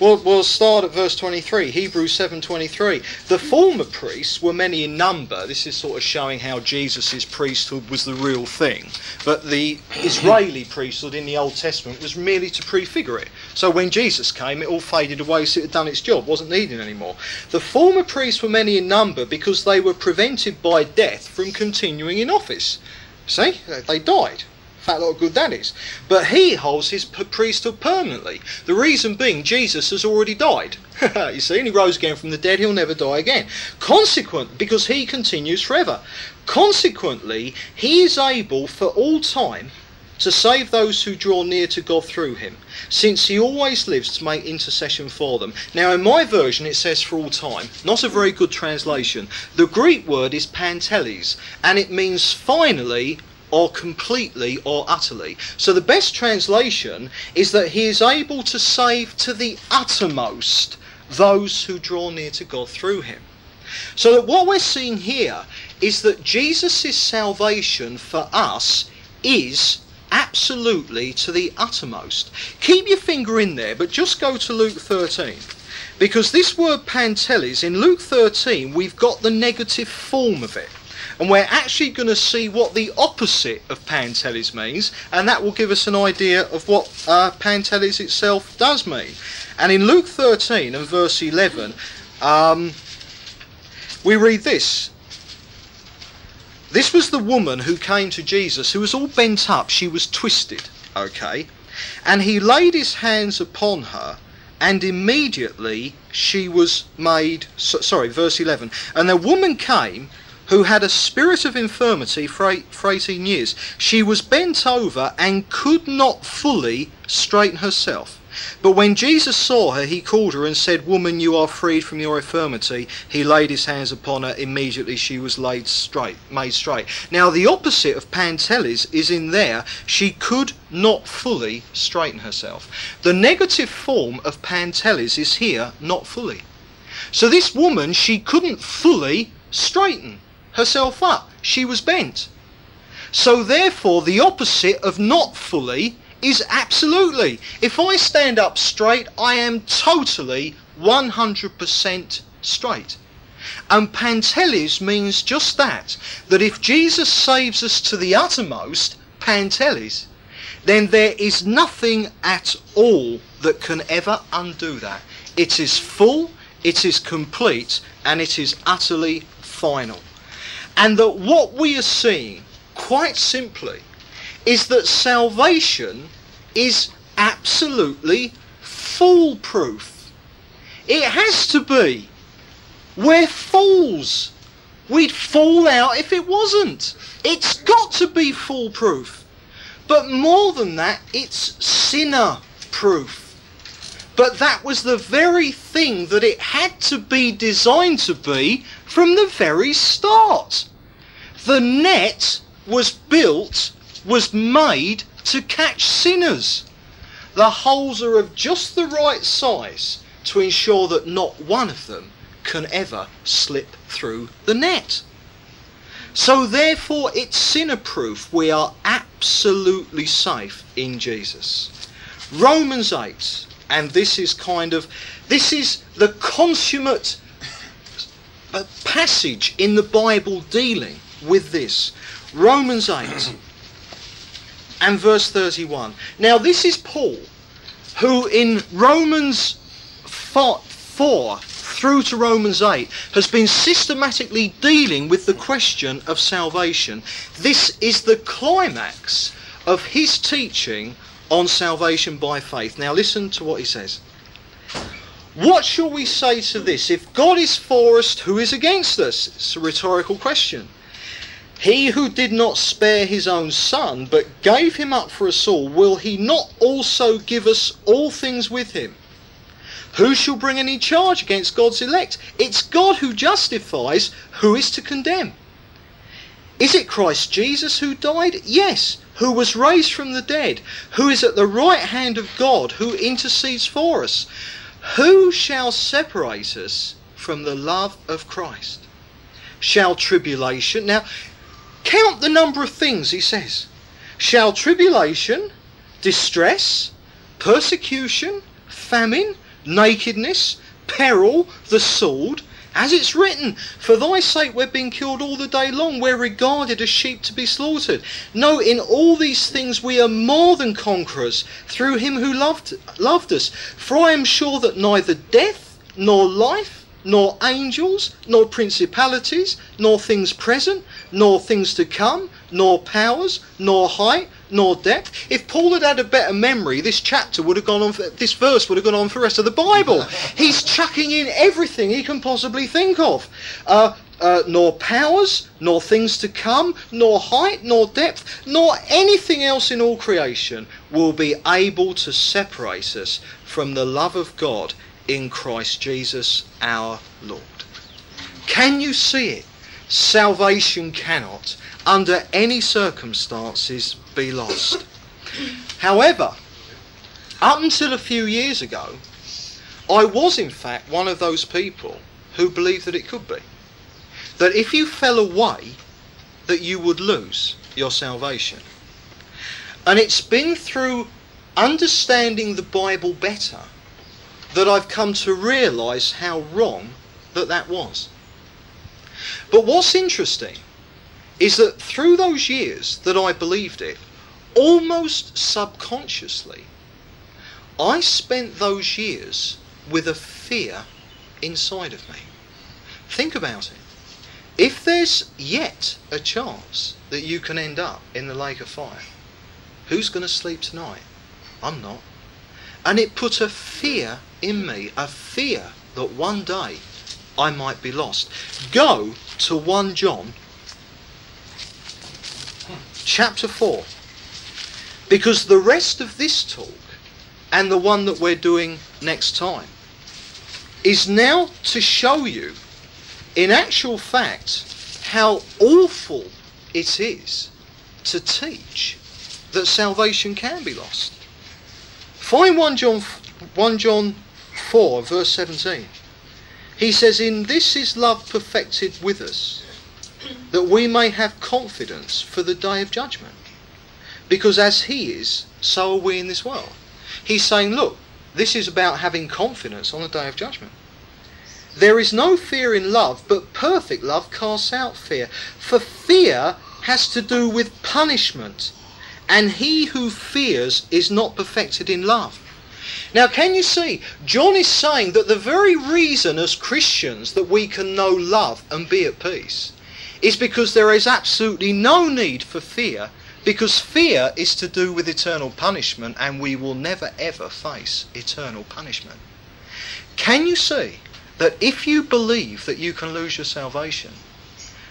We'll, we'll start at verse 23, Hebrews 7:23. The former priests were many in number. This is sort of showing how Jesus' priesthood was the real thing. But the Israeli priesthood in the Old Testament was merely to prefigure it. So when Jesus came, it all faded away, so it had done its job, wasn't needed anymore. The former priests were many in number because they were prevented by death from continuing in office. See, they died fat lot of good that is. But he holds his priesthood permanently. The reason being, Jesus has already died. you see, and he rose again from the dead, he'll never die again. Consequent, because he continues forever. Consequently, he is able for all time to save those who draw near to God through him, since he always lives to make intercession for them. Now, in my version, it says for all time. Not a very good translation. The Greek word is panteles, and it means finally or completely or utterly. So the best translation is that he is able to save to the uttermost those who draw near to God through him. So that what we're seeing here is that Jesus' salvation for us is absolutely to the uttermost. Keep your finger in there, but just go to Luke 13. Because this word pantelis, in Luke 13, we've got the negative form of it. And we're actually going to see what the opposite of pantelis means, and that will give us an idea of what uh, pantelis itself does mean. And in Luke 13 and verse 11, um, we read this. This was the woman who came to Jesus, who was all bent up, she was twisted, okay? And he laid his hands upon her and immediately she was made sorry verse 11 and the woman came who had a spirit of infirmity for, eight, for 18 years she was bent over and could not fully straighten herself but when Jesus saw her, he called her and said, Woman, you are freed from your infirmity. He laid his hands upon her. Immediately she was laid straight, made straight. Now, the opposite of pantelis is in there. She could not fully straighten herself. The negative form of pantelis is here, not fully. So this woman, she couldn't fully straighten herself up. She was bent. So therefore, the opposite of not fully is absolutely. If I stand up straight, I am totally 100% straight. And pantelis means just that, that if Jesus saves us to the uttermost, pantelis, then there is nothing at all that can ever undo that. It is full, it is complete, and it is utterly final. And that what we are seeing, quite simply, is that salvation is absolutely foolproof. It has to be. We're fools. We'd fall out if it wasn't. It's got to be foolproof. But more than that, it's sinner proof. But that was the very thing that it had to be designed to be from the very start. The net was built was made to catch sinners. The holes are of just the right size to ensure that not one of them can ever slip through the net. So therefore it's sinner proof. We are absolutely safe in Jesus. Romans 8, and this is kind of, this is the consummate uh, passage in the Bible dealing with this. Romans 8 and verse 31. Now, this is Paul, who in Romans 4, 4 through to Romans 8 has been systematically dealing with the question of salvation. This is the climax of his teaching on salvation by faith. Now, listen to what he says. What shall we say to this? If God is for us, who is against us? It's a rhetorical question. He who did not spare his own son, but gave him up for us all, will he not also give us all things with him? Who shall bring any charge against God's elect? It's God who justifies. Who is to condemn? Is it Christ Jesus who died? Yes. Who was raised from the dead? Who is at the right hand of God? Who intercedes for us? Who shall separate us from the love of Christ? Shall tribulation. Now, Count the number of things he says. Shall tribulation, distress, persecution, famine, nakedness, peril, the sword, as it's written, For thy sake we're being killed all the day long, we're regarded as sheep to be slaughtered. No, in all these things we are more than conquerors through him who loved, loved us. For I am sure that neither death, nor life, nor angels, nor principalities, nor things present, nor things to come, nor powers, nor height, nor depth. If Paul had had a better memory, this chapter would have gone on. For, this verse would have gone on for the rest of the Bible. He's chucking in everything he can possibly think of. Uh, uh, nor powers, nor things to come, nor height, nor depth, nor anything else in all creation will be able to separate us from the love of God in Christ Jesus our Lord. Can you see it? salvation cannot, under any circumstances, be lost. However, up until a few years ago, I was in fact one of those people who believed that it could be. That if you fell away, that you would lose your salvation. And it's been through understanding the Bible better that I've come to realise how wrong that that was. But what's interesting is that through those years that I believed it, almost subconsciously, I spent those years with a fear inside of me. Think about it. If there's yet a chance that you can end up in the lake of fire, who's going to sleep tonight? I'm not. And it put a fear in me, a fear that one day I might be lost. Go to 1 John chapter 4. Because the rest of this talk and the one that we're doing next time is now to show you, in actual fact, how awful it is to teach that salvation can be lost. Find 1 John, 1 John 4, verse 17. He says, In this is love perfected with us, that we may have confidence for the day of judgment. Because as He is, so are we in this world. He's saying, Look, this is about having confidence on the day of judgment. There is no fear in love, but perfect love casts out fear. For fear has to do with punishment, and he who fears is not perfected in love. Now, can you see? John is saying that the very reason as Christians that we can know love and be at peace is because there is absolutely no need for fear, because fear is to do with eternal punishment and we will never ever face eternal punishment. Can you see that if you believe that you can lose your salvation,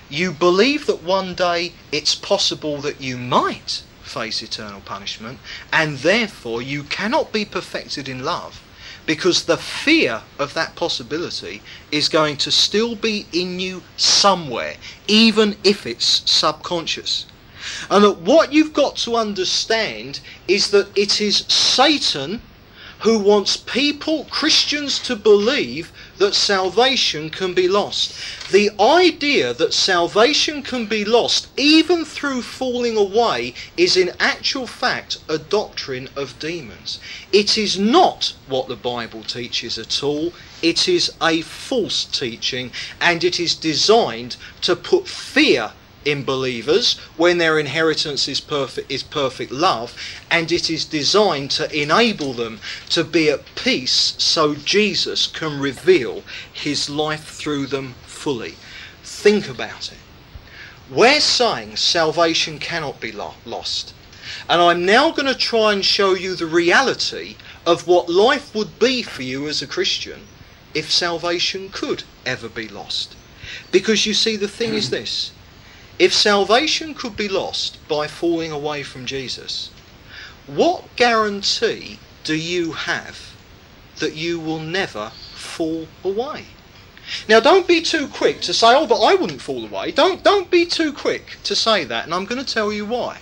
you believe that one day it's possible that you might face eternal punishment, and therefore you cannot be perfected in love because the fear of that possibility is going to still be in you somewhere, even if it's subconscious. And that what you've got to understand is that it is Satan who wants people, Christians, to believe that salvation can be lost. The idea that salvation can be lost, even through falling away, is in actual fact a doctrine of demons. It is not what the Bible teaches at all. It is a false teaching and it is designed to put fear in believers when their inheritance is perfect is perfect love and it is designed to enable them to be at peace so Jesus can reveal his life through them fully. Think about it. We're saying salvation cannot be lo- lost. And I'm now going to try and show you the reality of what life would be for you as a Christian if salvation could ever be lost. Because you see the thing is this if salvation could be lost by falling away from Jesus, what guarantee do you have that you will never fall away? Now, don't be too quick to say, "Oh, but I wouldn't fall away." Don't don't be too quick to say that, and I'm going to tell you why.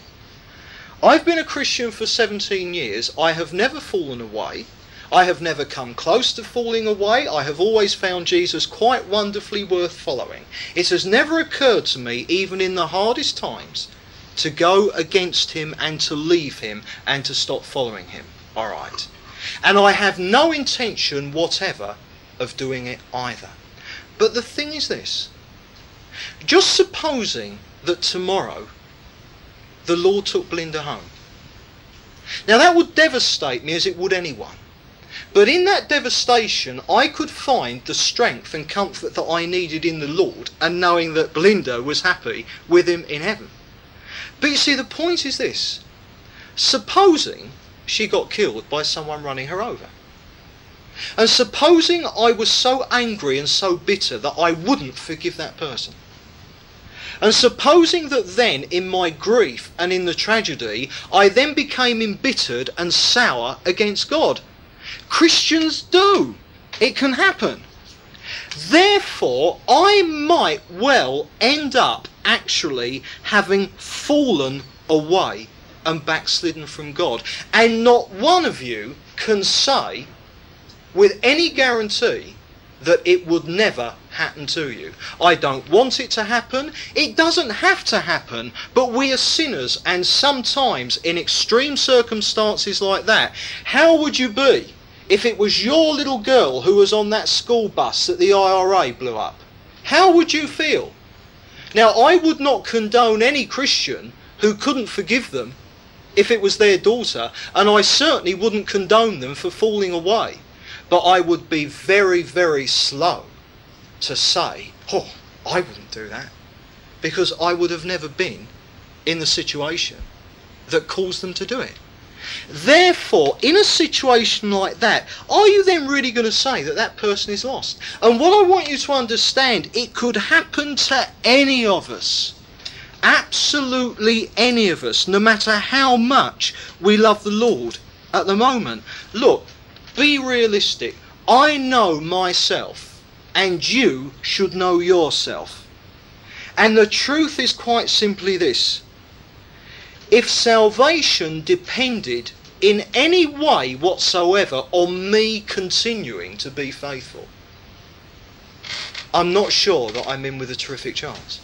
I've been a Christian for 17 years. I have never fallen away. I have never come close to falling away. I have always found Jesus quite wonderfully worth following. It has never occurred to me, even in the hardest times, to go against him and to leave him and to stop following him. All right. And I have no intention whatever of doing it either. But the thing is this just supposing that tomorrow the Lord took Belinda home. Now that would devastate me as it would anyone. But in that devastation, I could find the strength and comfort that I needed in the Lord and knowing that Belinda was happy with him in heaven. But you see, the point is this supposing she got killed by someone running her over. And supposing I was so angry and so bitter that I wouldn't forgive that person. And supposing that then, in my grief and in the tragedy, I then became embittered and sour against God. Christians do. It can happen. Therefore, I might well end up actually having fallen away and backslidden from God. And not one of you can say with any guarantee that it would never happen to you. I don't want it to happen. It doesn't have to happen. But we are sinners, and sometimes in extreme circumstances like that, how would you be if it was your little girl who was on that school bus that the IRA blew up? How would you feel? Now, I would not condone any Christian who couldn't forgive them if it was their daughter, and I certainly wouldn't condone them for falling away. But I would be very, very slow to say, oh, I wouldn't do that. Because I would have never been in the situation that caused them to do it. Therefore, in a situation like that, are you then really going to say that that person is lost? And what I want you to understand, it could happen to any of us. Absolutely any of us, no matter how much we love the Lord at the moment. Look, be realistic. I know myself, and you should know yourself. And the truth is quite simply this if salvation depended in any way whatsoever on me continuing to be faithful, I'm not sure that I'm in with a terrific chance.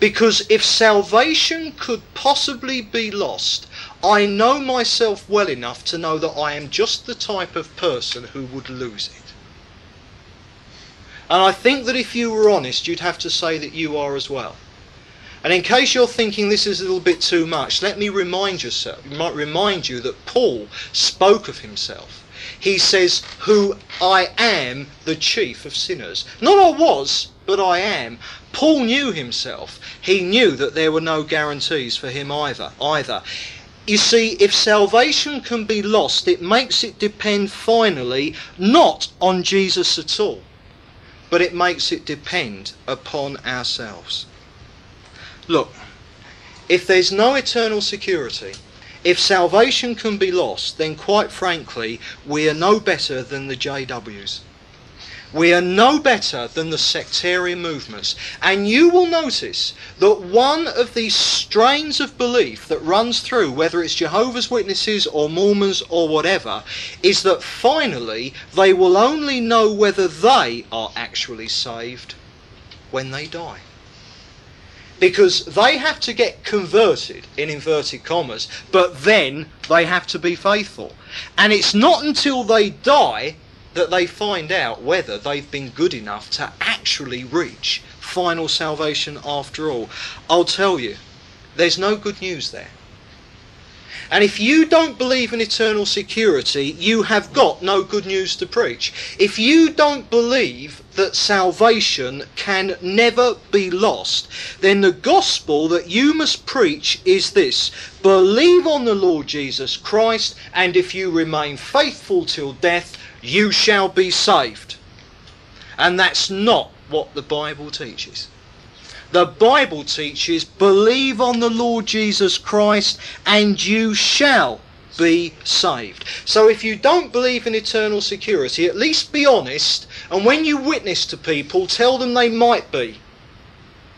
Because if salvation could possibly be lost, I know myself well enough to know that I am just the type of person who would lose it. And I think that if you were honest, you'd have to say that you are as well. And in case you're thinking this is a little bit too much, let me remind yourself, might remind you that Paul spoke of himself. He says, "Who I am the chief of sinners." Not I was, but I am. Paul knew himself. He knew that there were no guarantees for him either. Either. You see, if salvation can be lost, it makes it depend finally not on Jesus at all, but it makes it depend upon ourselves. Look, if there's no eternal security, if salvation can be lost, then quite frankly, we are no better than the JWs. We are no better than the sectarian movements. And you will notice that one of these strains of belief that runs through, whether it's Jehovah's Witnesses or Mormons or whatever, is that finally they will only know whether they are actually saved when they die because they have to get converted in inverted commas, but then they have to be faithful. And it's not until they die that they find out whether they've been good enough to actually reach final salvation after all. I'll tell you, there's no good news there. And if you don't believe in eternal security, you have got no good news to preach. If you don't believe that salvation can never be lost, then the gospel that you must preach is this believe on the Lord Jesus Christ, and if you remain faithful till death, you shall be saved. And that's not what the Bible teaches. The Bible teaches, believe on the Lord Jesus Christ and you shall be saved. So if you don't believe in eternal security, at least be honest, and when you witness to people, tell them they might be.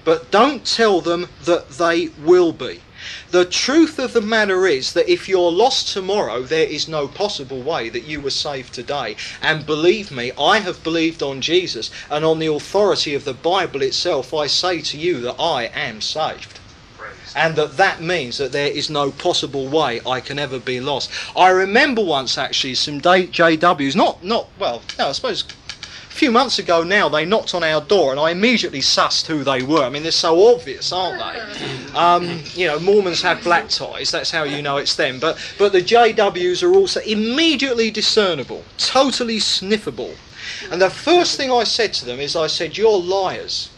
But don't tell them that they will be. The truth of the matter is that if you're lost tomorrow, there is no possible way that you were saved today. And believe me, I have believed on Jesus, and on the authority of the Bible itself, I say to you that I am saved and that that means that there is no possible way I can ever be lost. I remember once actually some JWs, not not well, no, I suppose a few months ago now, they knocked on our door, and I immediately sussed who they were. I mean, they're so obvious, aren't they? Um, you know, Mormons have black ties. That's how you know it's them. But but the JWs are also immediately discernible, totally sniffable. And the first thing I said to them is, I said, "You're liars."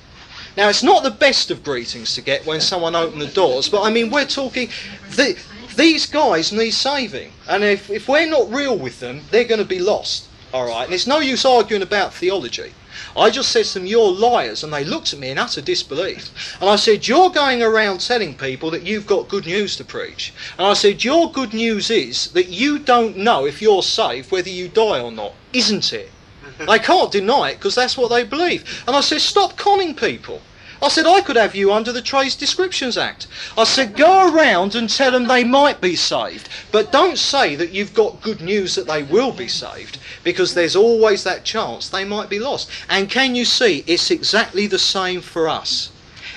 Now, it's not the best of greetings to get when someone opened the doors, but I mean, we're talking. The, these guys need saving, and if, if we're not real with them, they're going to be lost. All right, and it's no use arguing about theology. I just said to them, You're liars. And they looked at me in utter disbelief. And I said, You're going around telling people that you've got good news to preach. And I said, Your good news is that you don't know if you're saved whether you die or not, isn't it? They can't deny it because that's what they believe. And I said, stop conning people. I said, I could have you under the Trades Descriptions Act. I said, go around and tell them they might be saved. But don't say that you've got good news that they will be saved, because there's always that chance they might be lost. And can you see, it's exactly the same for us.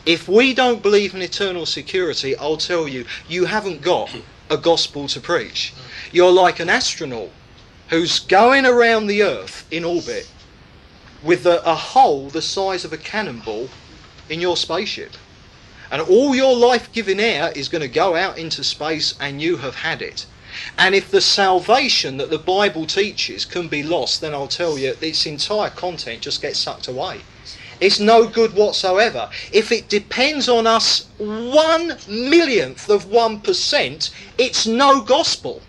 If we don't believe in eternal security, I'll tell you, you haven't got a gospel to preach. You're like an astronaut who's going around the earth in orbit with a, a hole the size of a cannonball in your spaceship. And all your life giving air is going to go out into space and you have had it. And if the salvation that the Bible teaches can be lost, then I'll tell you its entire content just gets sucked away. It's no good whatsoever. If it depends on us one millionth of one percent, it's no gospel.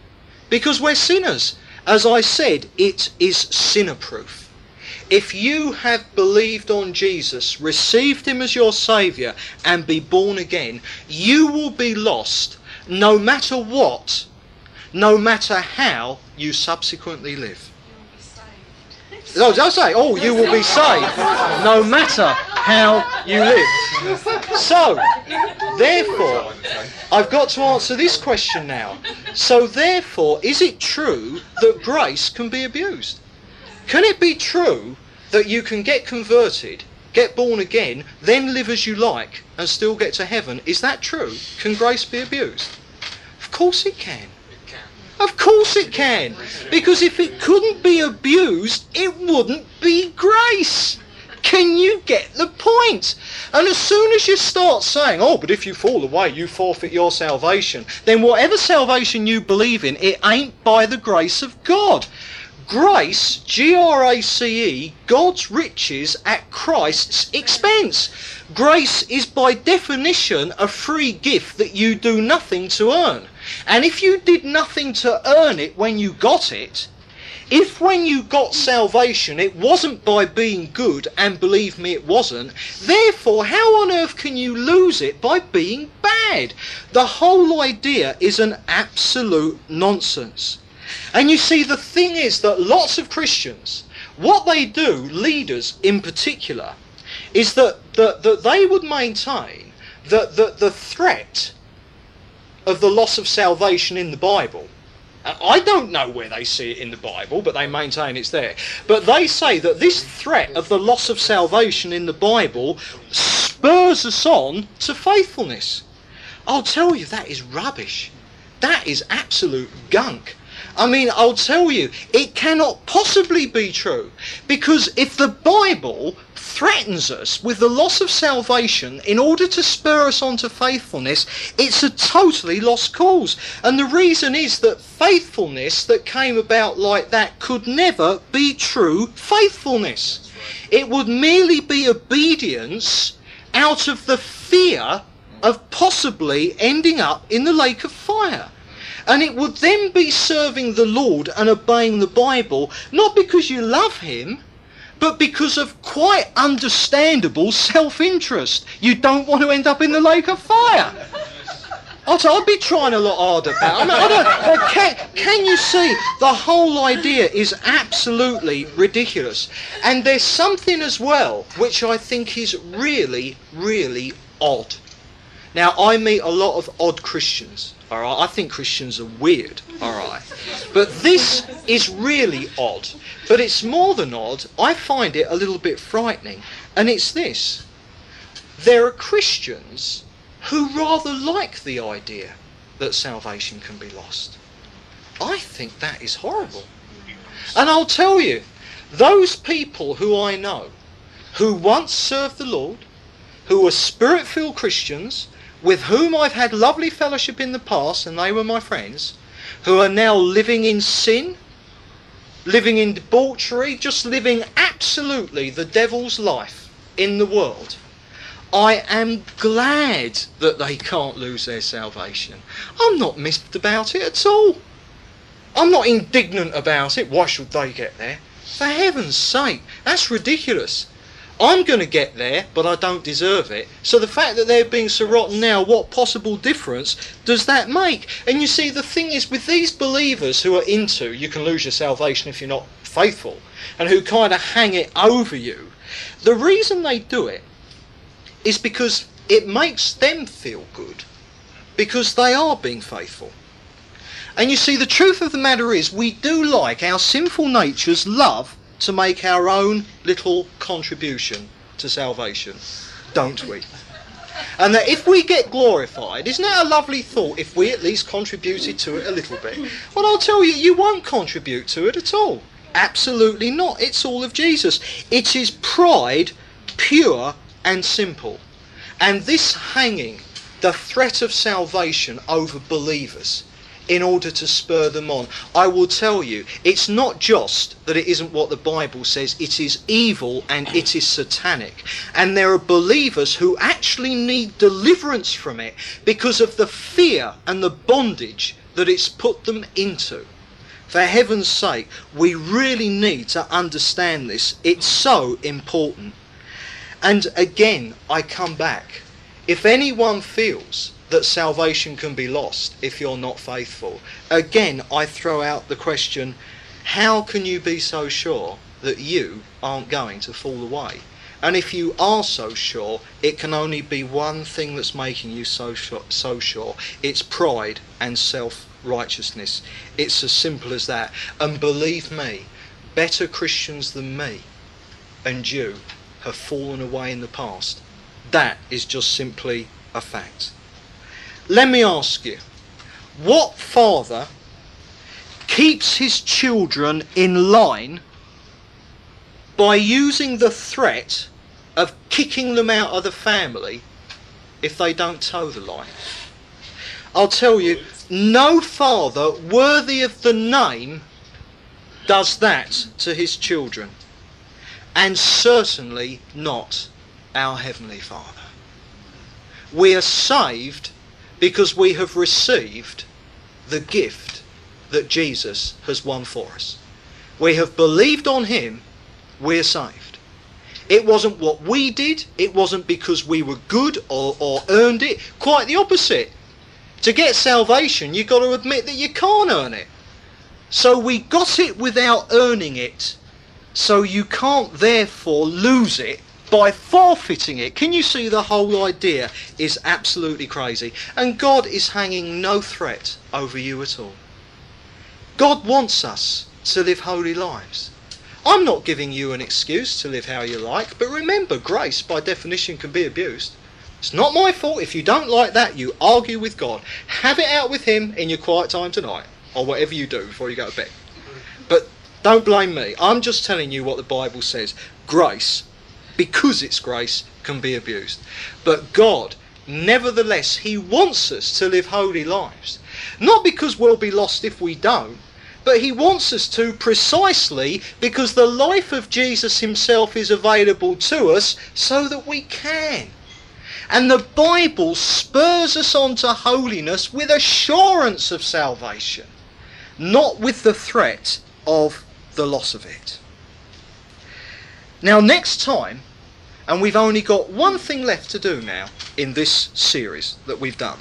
Because we're sinners. As I said, it is sinner proof. If you have believed on Jesus, received him as your Saviour, and be born again, you will be lost no matter what, no matter how you subsequently live. Did I say, oh, you will be saved no matter how you live. So, therefore, I've got to answer this question now. So, therefore, is it true that grace can be abused? Can it be true that you can get converted, get born again, then live as you like, and still get to heaven? Is that true? Can grace be abused? Of course it can. Of course it can. Because if it couldn't be abused, it wouldn't be grace. Can you get the point? And as soon as you start saying, oh, but if you fall away, you forfeit your salvation, then whatever salvation you believe in, it ain't by the grace of God. Grace, G R A C E, God's riches at Christ's expense. Grace is by definition a free gift that you do nothing to earn. And if you did nothing to earn it when you got it, if when you got salvation it wasn't by being good, and believe me it wasn't, therefore how on earth can you lose it by being bad? The whole idea is an absolute nonsense. And you see, the thing is that lots of Christians, what they do, leaders in particular, is that, that, that they would maintain that, that the threat of the loss of salvation in the Bible. I don't know where they see it in the Bible, but they maintain it's there. But they say that this threat of the loss of salvation in the Bible spurs us on to faithfulness. I'll tell you, that is rubbish. That is absolute gunk. I mean, I'll tell you, it cannot possibly be true. Because if the Bible threatens us with the loss of salvation in order to spur us on to faithfulness, it's a totally lost cause. And the reason is that faithfulness that came about like that could never be true faithfulness. It would merely be obedience out of the fear of possibly ending up in the lake of fire. And it would then be serving the Lord and obeying the Bible, not because you love Him, but because of quite understandable self interest. You don't want to end up in the lake of fire. I'd, be trying a lot harder, I mean, I can, can you see the whole idea is absolutely ridiculous? And there's something as well which I think is really, really odd. Now, I meet a lot of odd Christians. All right, I think Christians are weird. All right, but this is really odd. But it's more than odd. I find it a little bit frightening, and it's this: there are Christians who rather like the idea that salvation can be lost. I think that is horrible. And I'll tell you, those people who I know who once served the Lord, who were spirit filled Christians, with whom I've had lovely fellowship in the past, and they were my friends, who are now living in sin, living in debauchery, just living absolutely the devil's life in the world. I am glad that they can't lose their salvation. I'm not miffed about it at all. I'm not indignant about it. Why should they get there? For heaven's sake, that's ridiculous. I'm going to get there, but I don't deserve it. So the fact that they're being so rotten now, what possible difference does that make? And you see, the thing is, with these believers who are into you can lose your salvation if you're not faithful, and who kind of hang it over you, the reason they do it is because it makes them feel good, because they are being faithful. And you see, the truth of the matter is, we do like our sinful natures love to make our own little contribution to salvation, don't we? And that if we get glorified, isn't that a lovely thought if we at least contributed to it a little bit? Well, I'll tell you, you won't contribute to it at all. Absolutely not. It's all of Jesus. It is pride, pure and simple. And this hanging the threat of salvation over believers in order to spur them on. I will tell you, it's not just that it isn't what the Bible says, it is evil and it is satanic. And there are believers who actually need deliverance from it because of the fear and the bondage that it's put them into. For heaven's sake, we really need to understand this. It's so important. And again, I come back. If anyone feels that salvation can be lost if you're not faithful. Again, I throw out the question how can you be so sure that you aren't going to fall away? And if you are so sure, it can only be one thing that's making you so sure, so sure. It's pride and self righteousness. It's as simple as that. And believe me, better Christians than me and you have fallen away in the past. That is just simply a fact. Let me ask you, what father keeps his children in line by using the threat of kicking them out of the family if they don't toe the line? I'll tell you, no father worthy of the name does that to his children. And certainly not our Heavenly Father. We are saved because we have received the gift that Jesus has won for us. We have believed on him, we're saved. It wasn't what we did, it wasn't because we were good or, or earned it. Quite the opposite. To get salvation, you've got to admit that you can't earn it. So we got it without earning it. So you can't therefore lose it by forfeiting it. Can you see the whole idea is absolutely crazy? And God is hanging no threat over you at all. God wants us to live holy lives. I'm not giving you an excuse to live how you like, but remember, grace by definition can be abused. It's not my fault. If you don't like that, you argue with God. Have it out with Him in your quiet time tonight, or whatever you do before you go to bed. But don't blame me. I'm just telling you what the Bible says. Grace because it's grace, can be abused. But God, nevertheless, He wants us to live holy lives. Not because we'll be lost if we don't, but He wants us to precisely because the life of Jesus Himself is available to us so that we can. And the Bible spurs us on to holiness with assurance of salvation, not with the threat of the loss of it. Now, next time, and we've only got one thing left to do now in this series that we've done.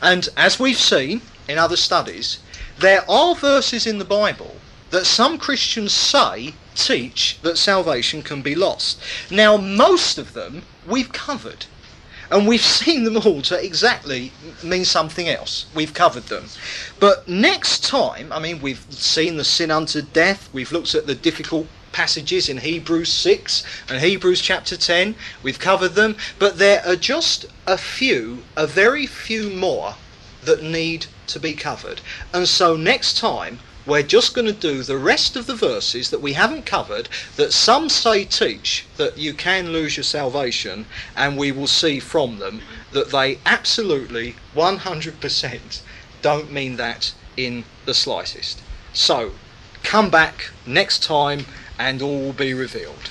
And as we've seen in other studies, there are verses in the Bible that some Christians say teach that salvation can be lost. Now, most of them we've covered. And we've seen them all to exactly mean something else. We've covered them. But next time, I mean, we've seen the sin unto death, we've looked at the difficult passages in Hebrews 6 and Hebrews chapter 10. We've covered them, but there are just a few, a very few more that need to be covered. And so next time, we're just going to do the rest of the verses that we haven't covered that some say teach that you can lose your salvation, and we will see from them that they absolutely 100% don't mean that in the slightest. So, come back next time and all will be revealed.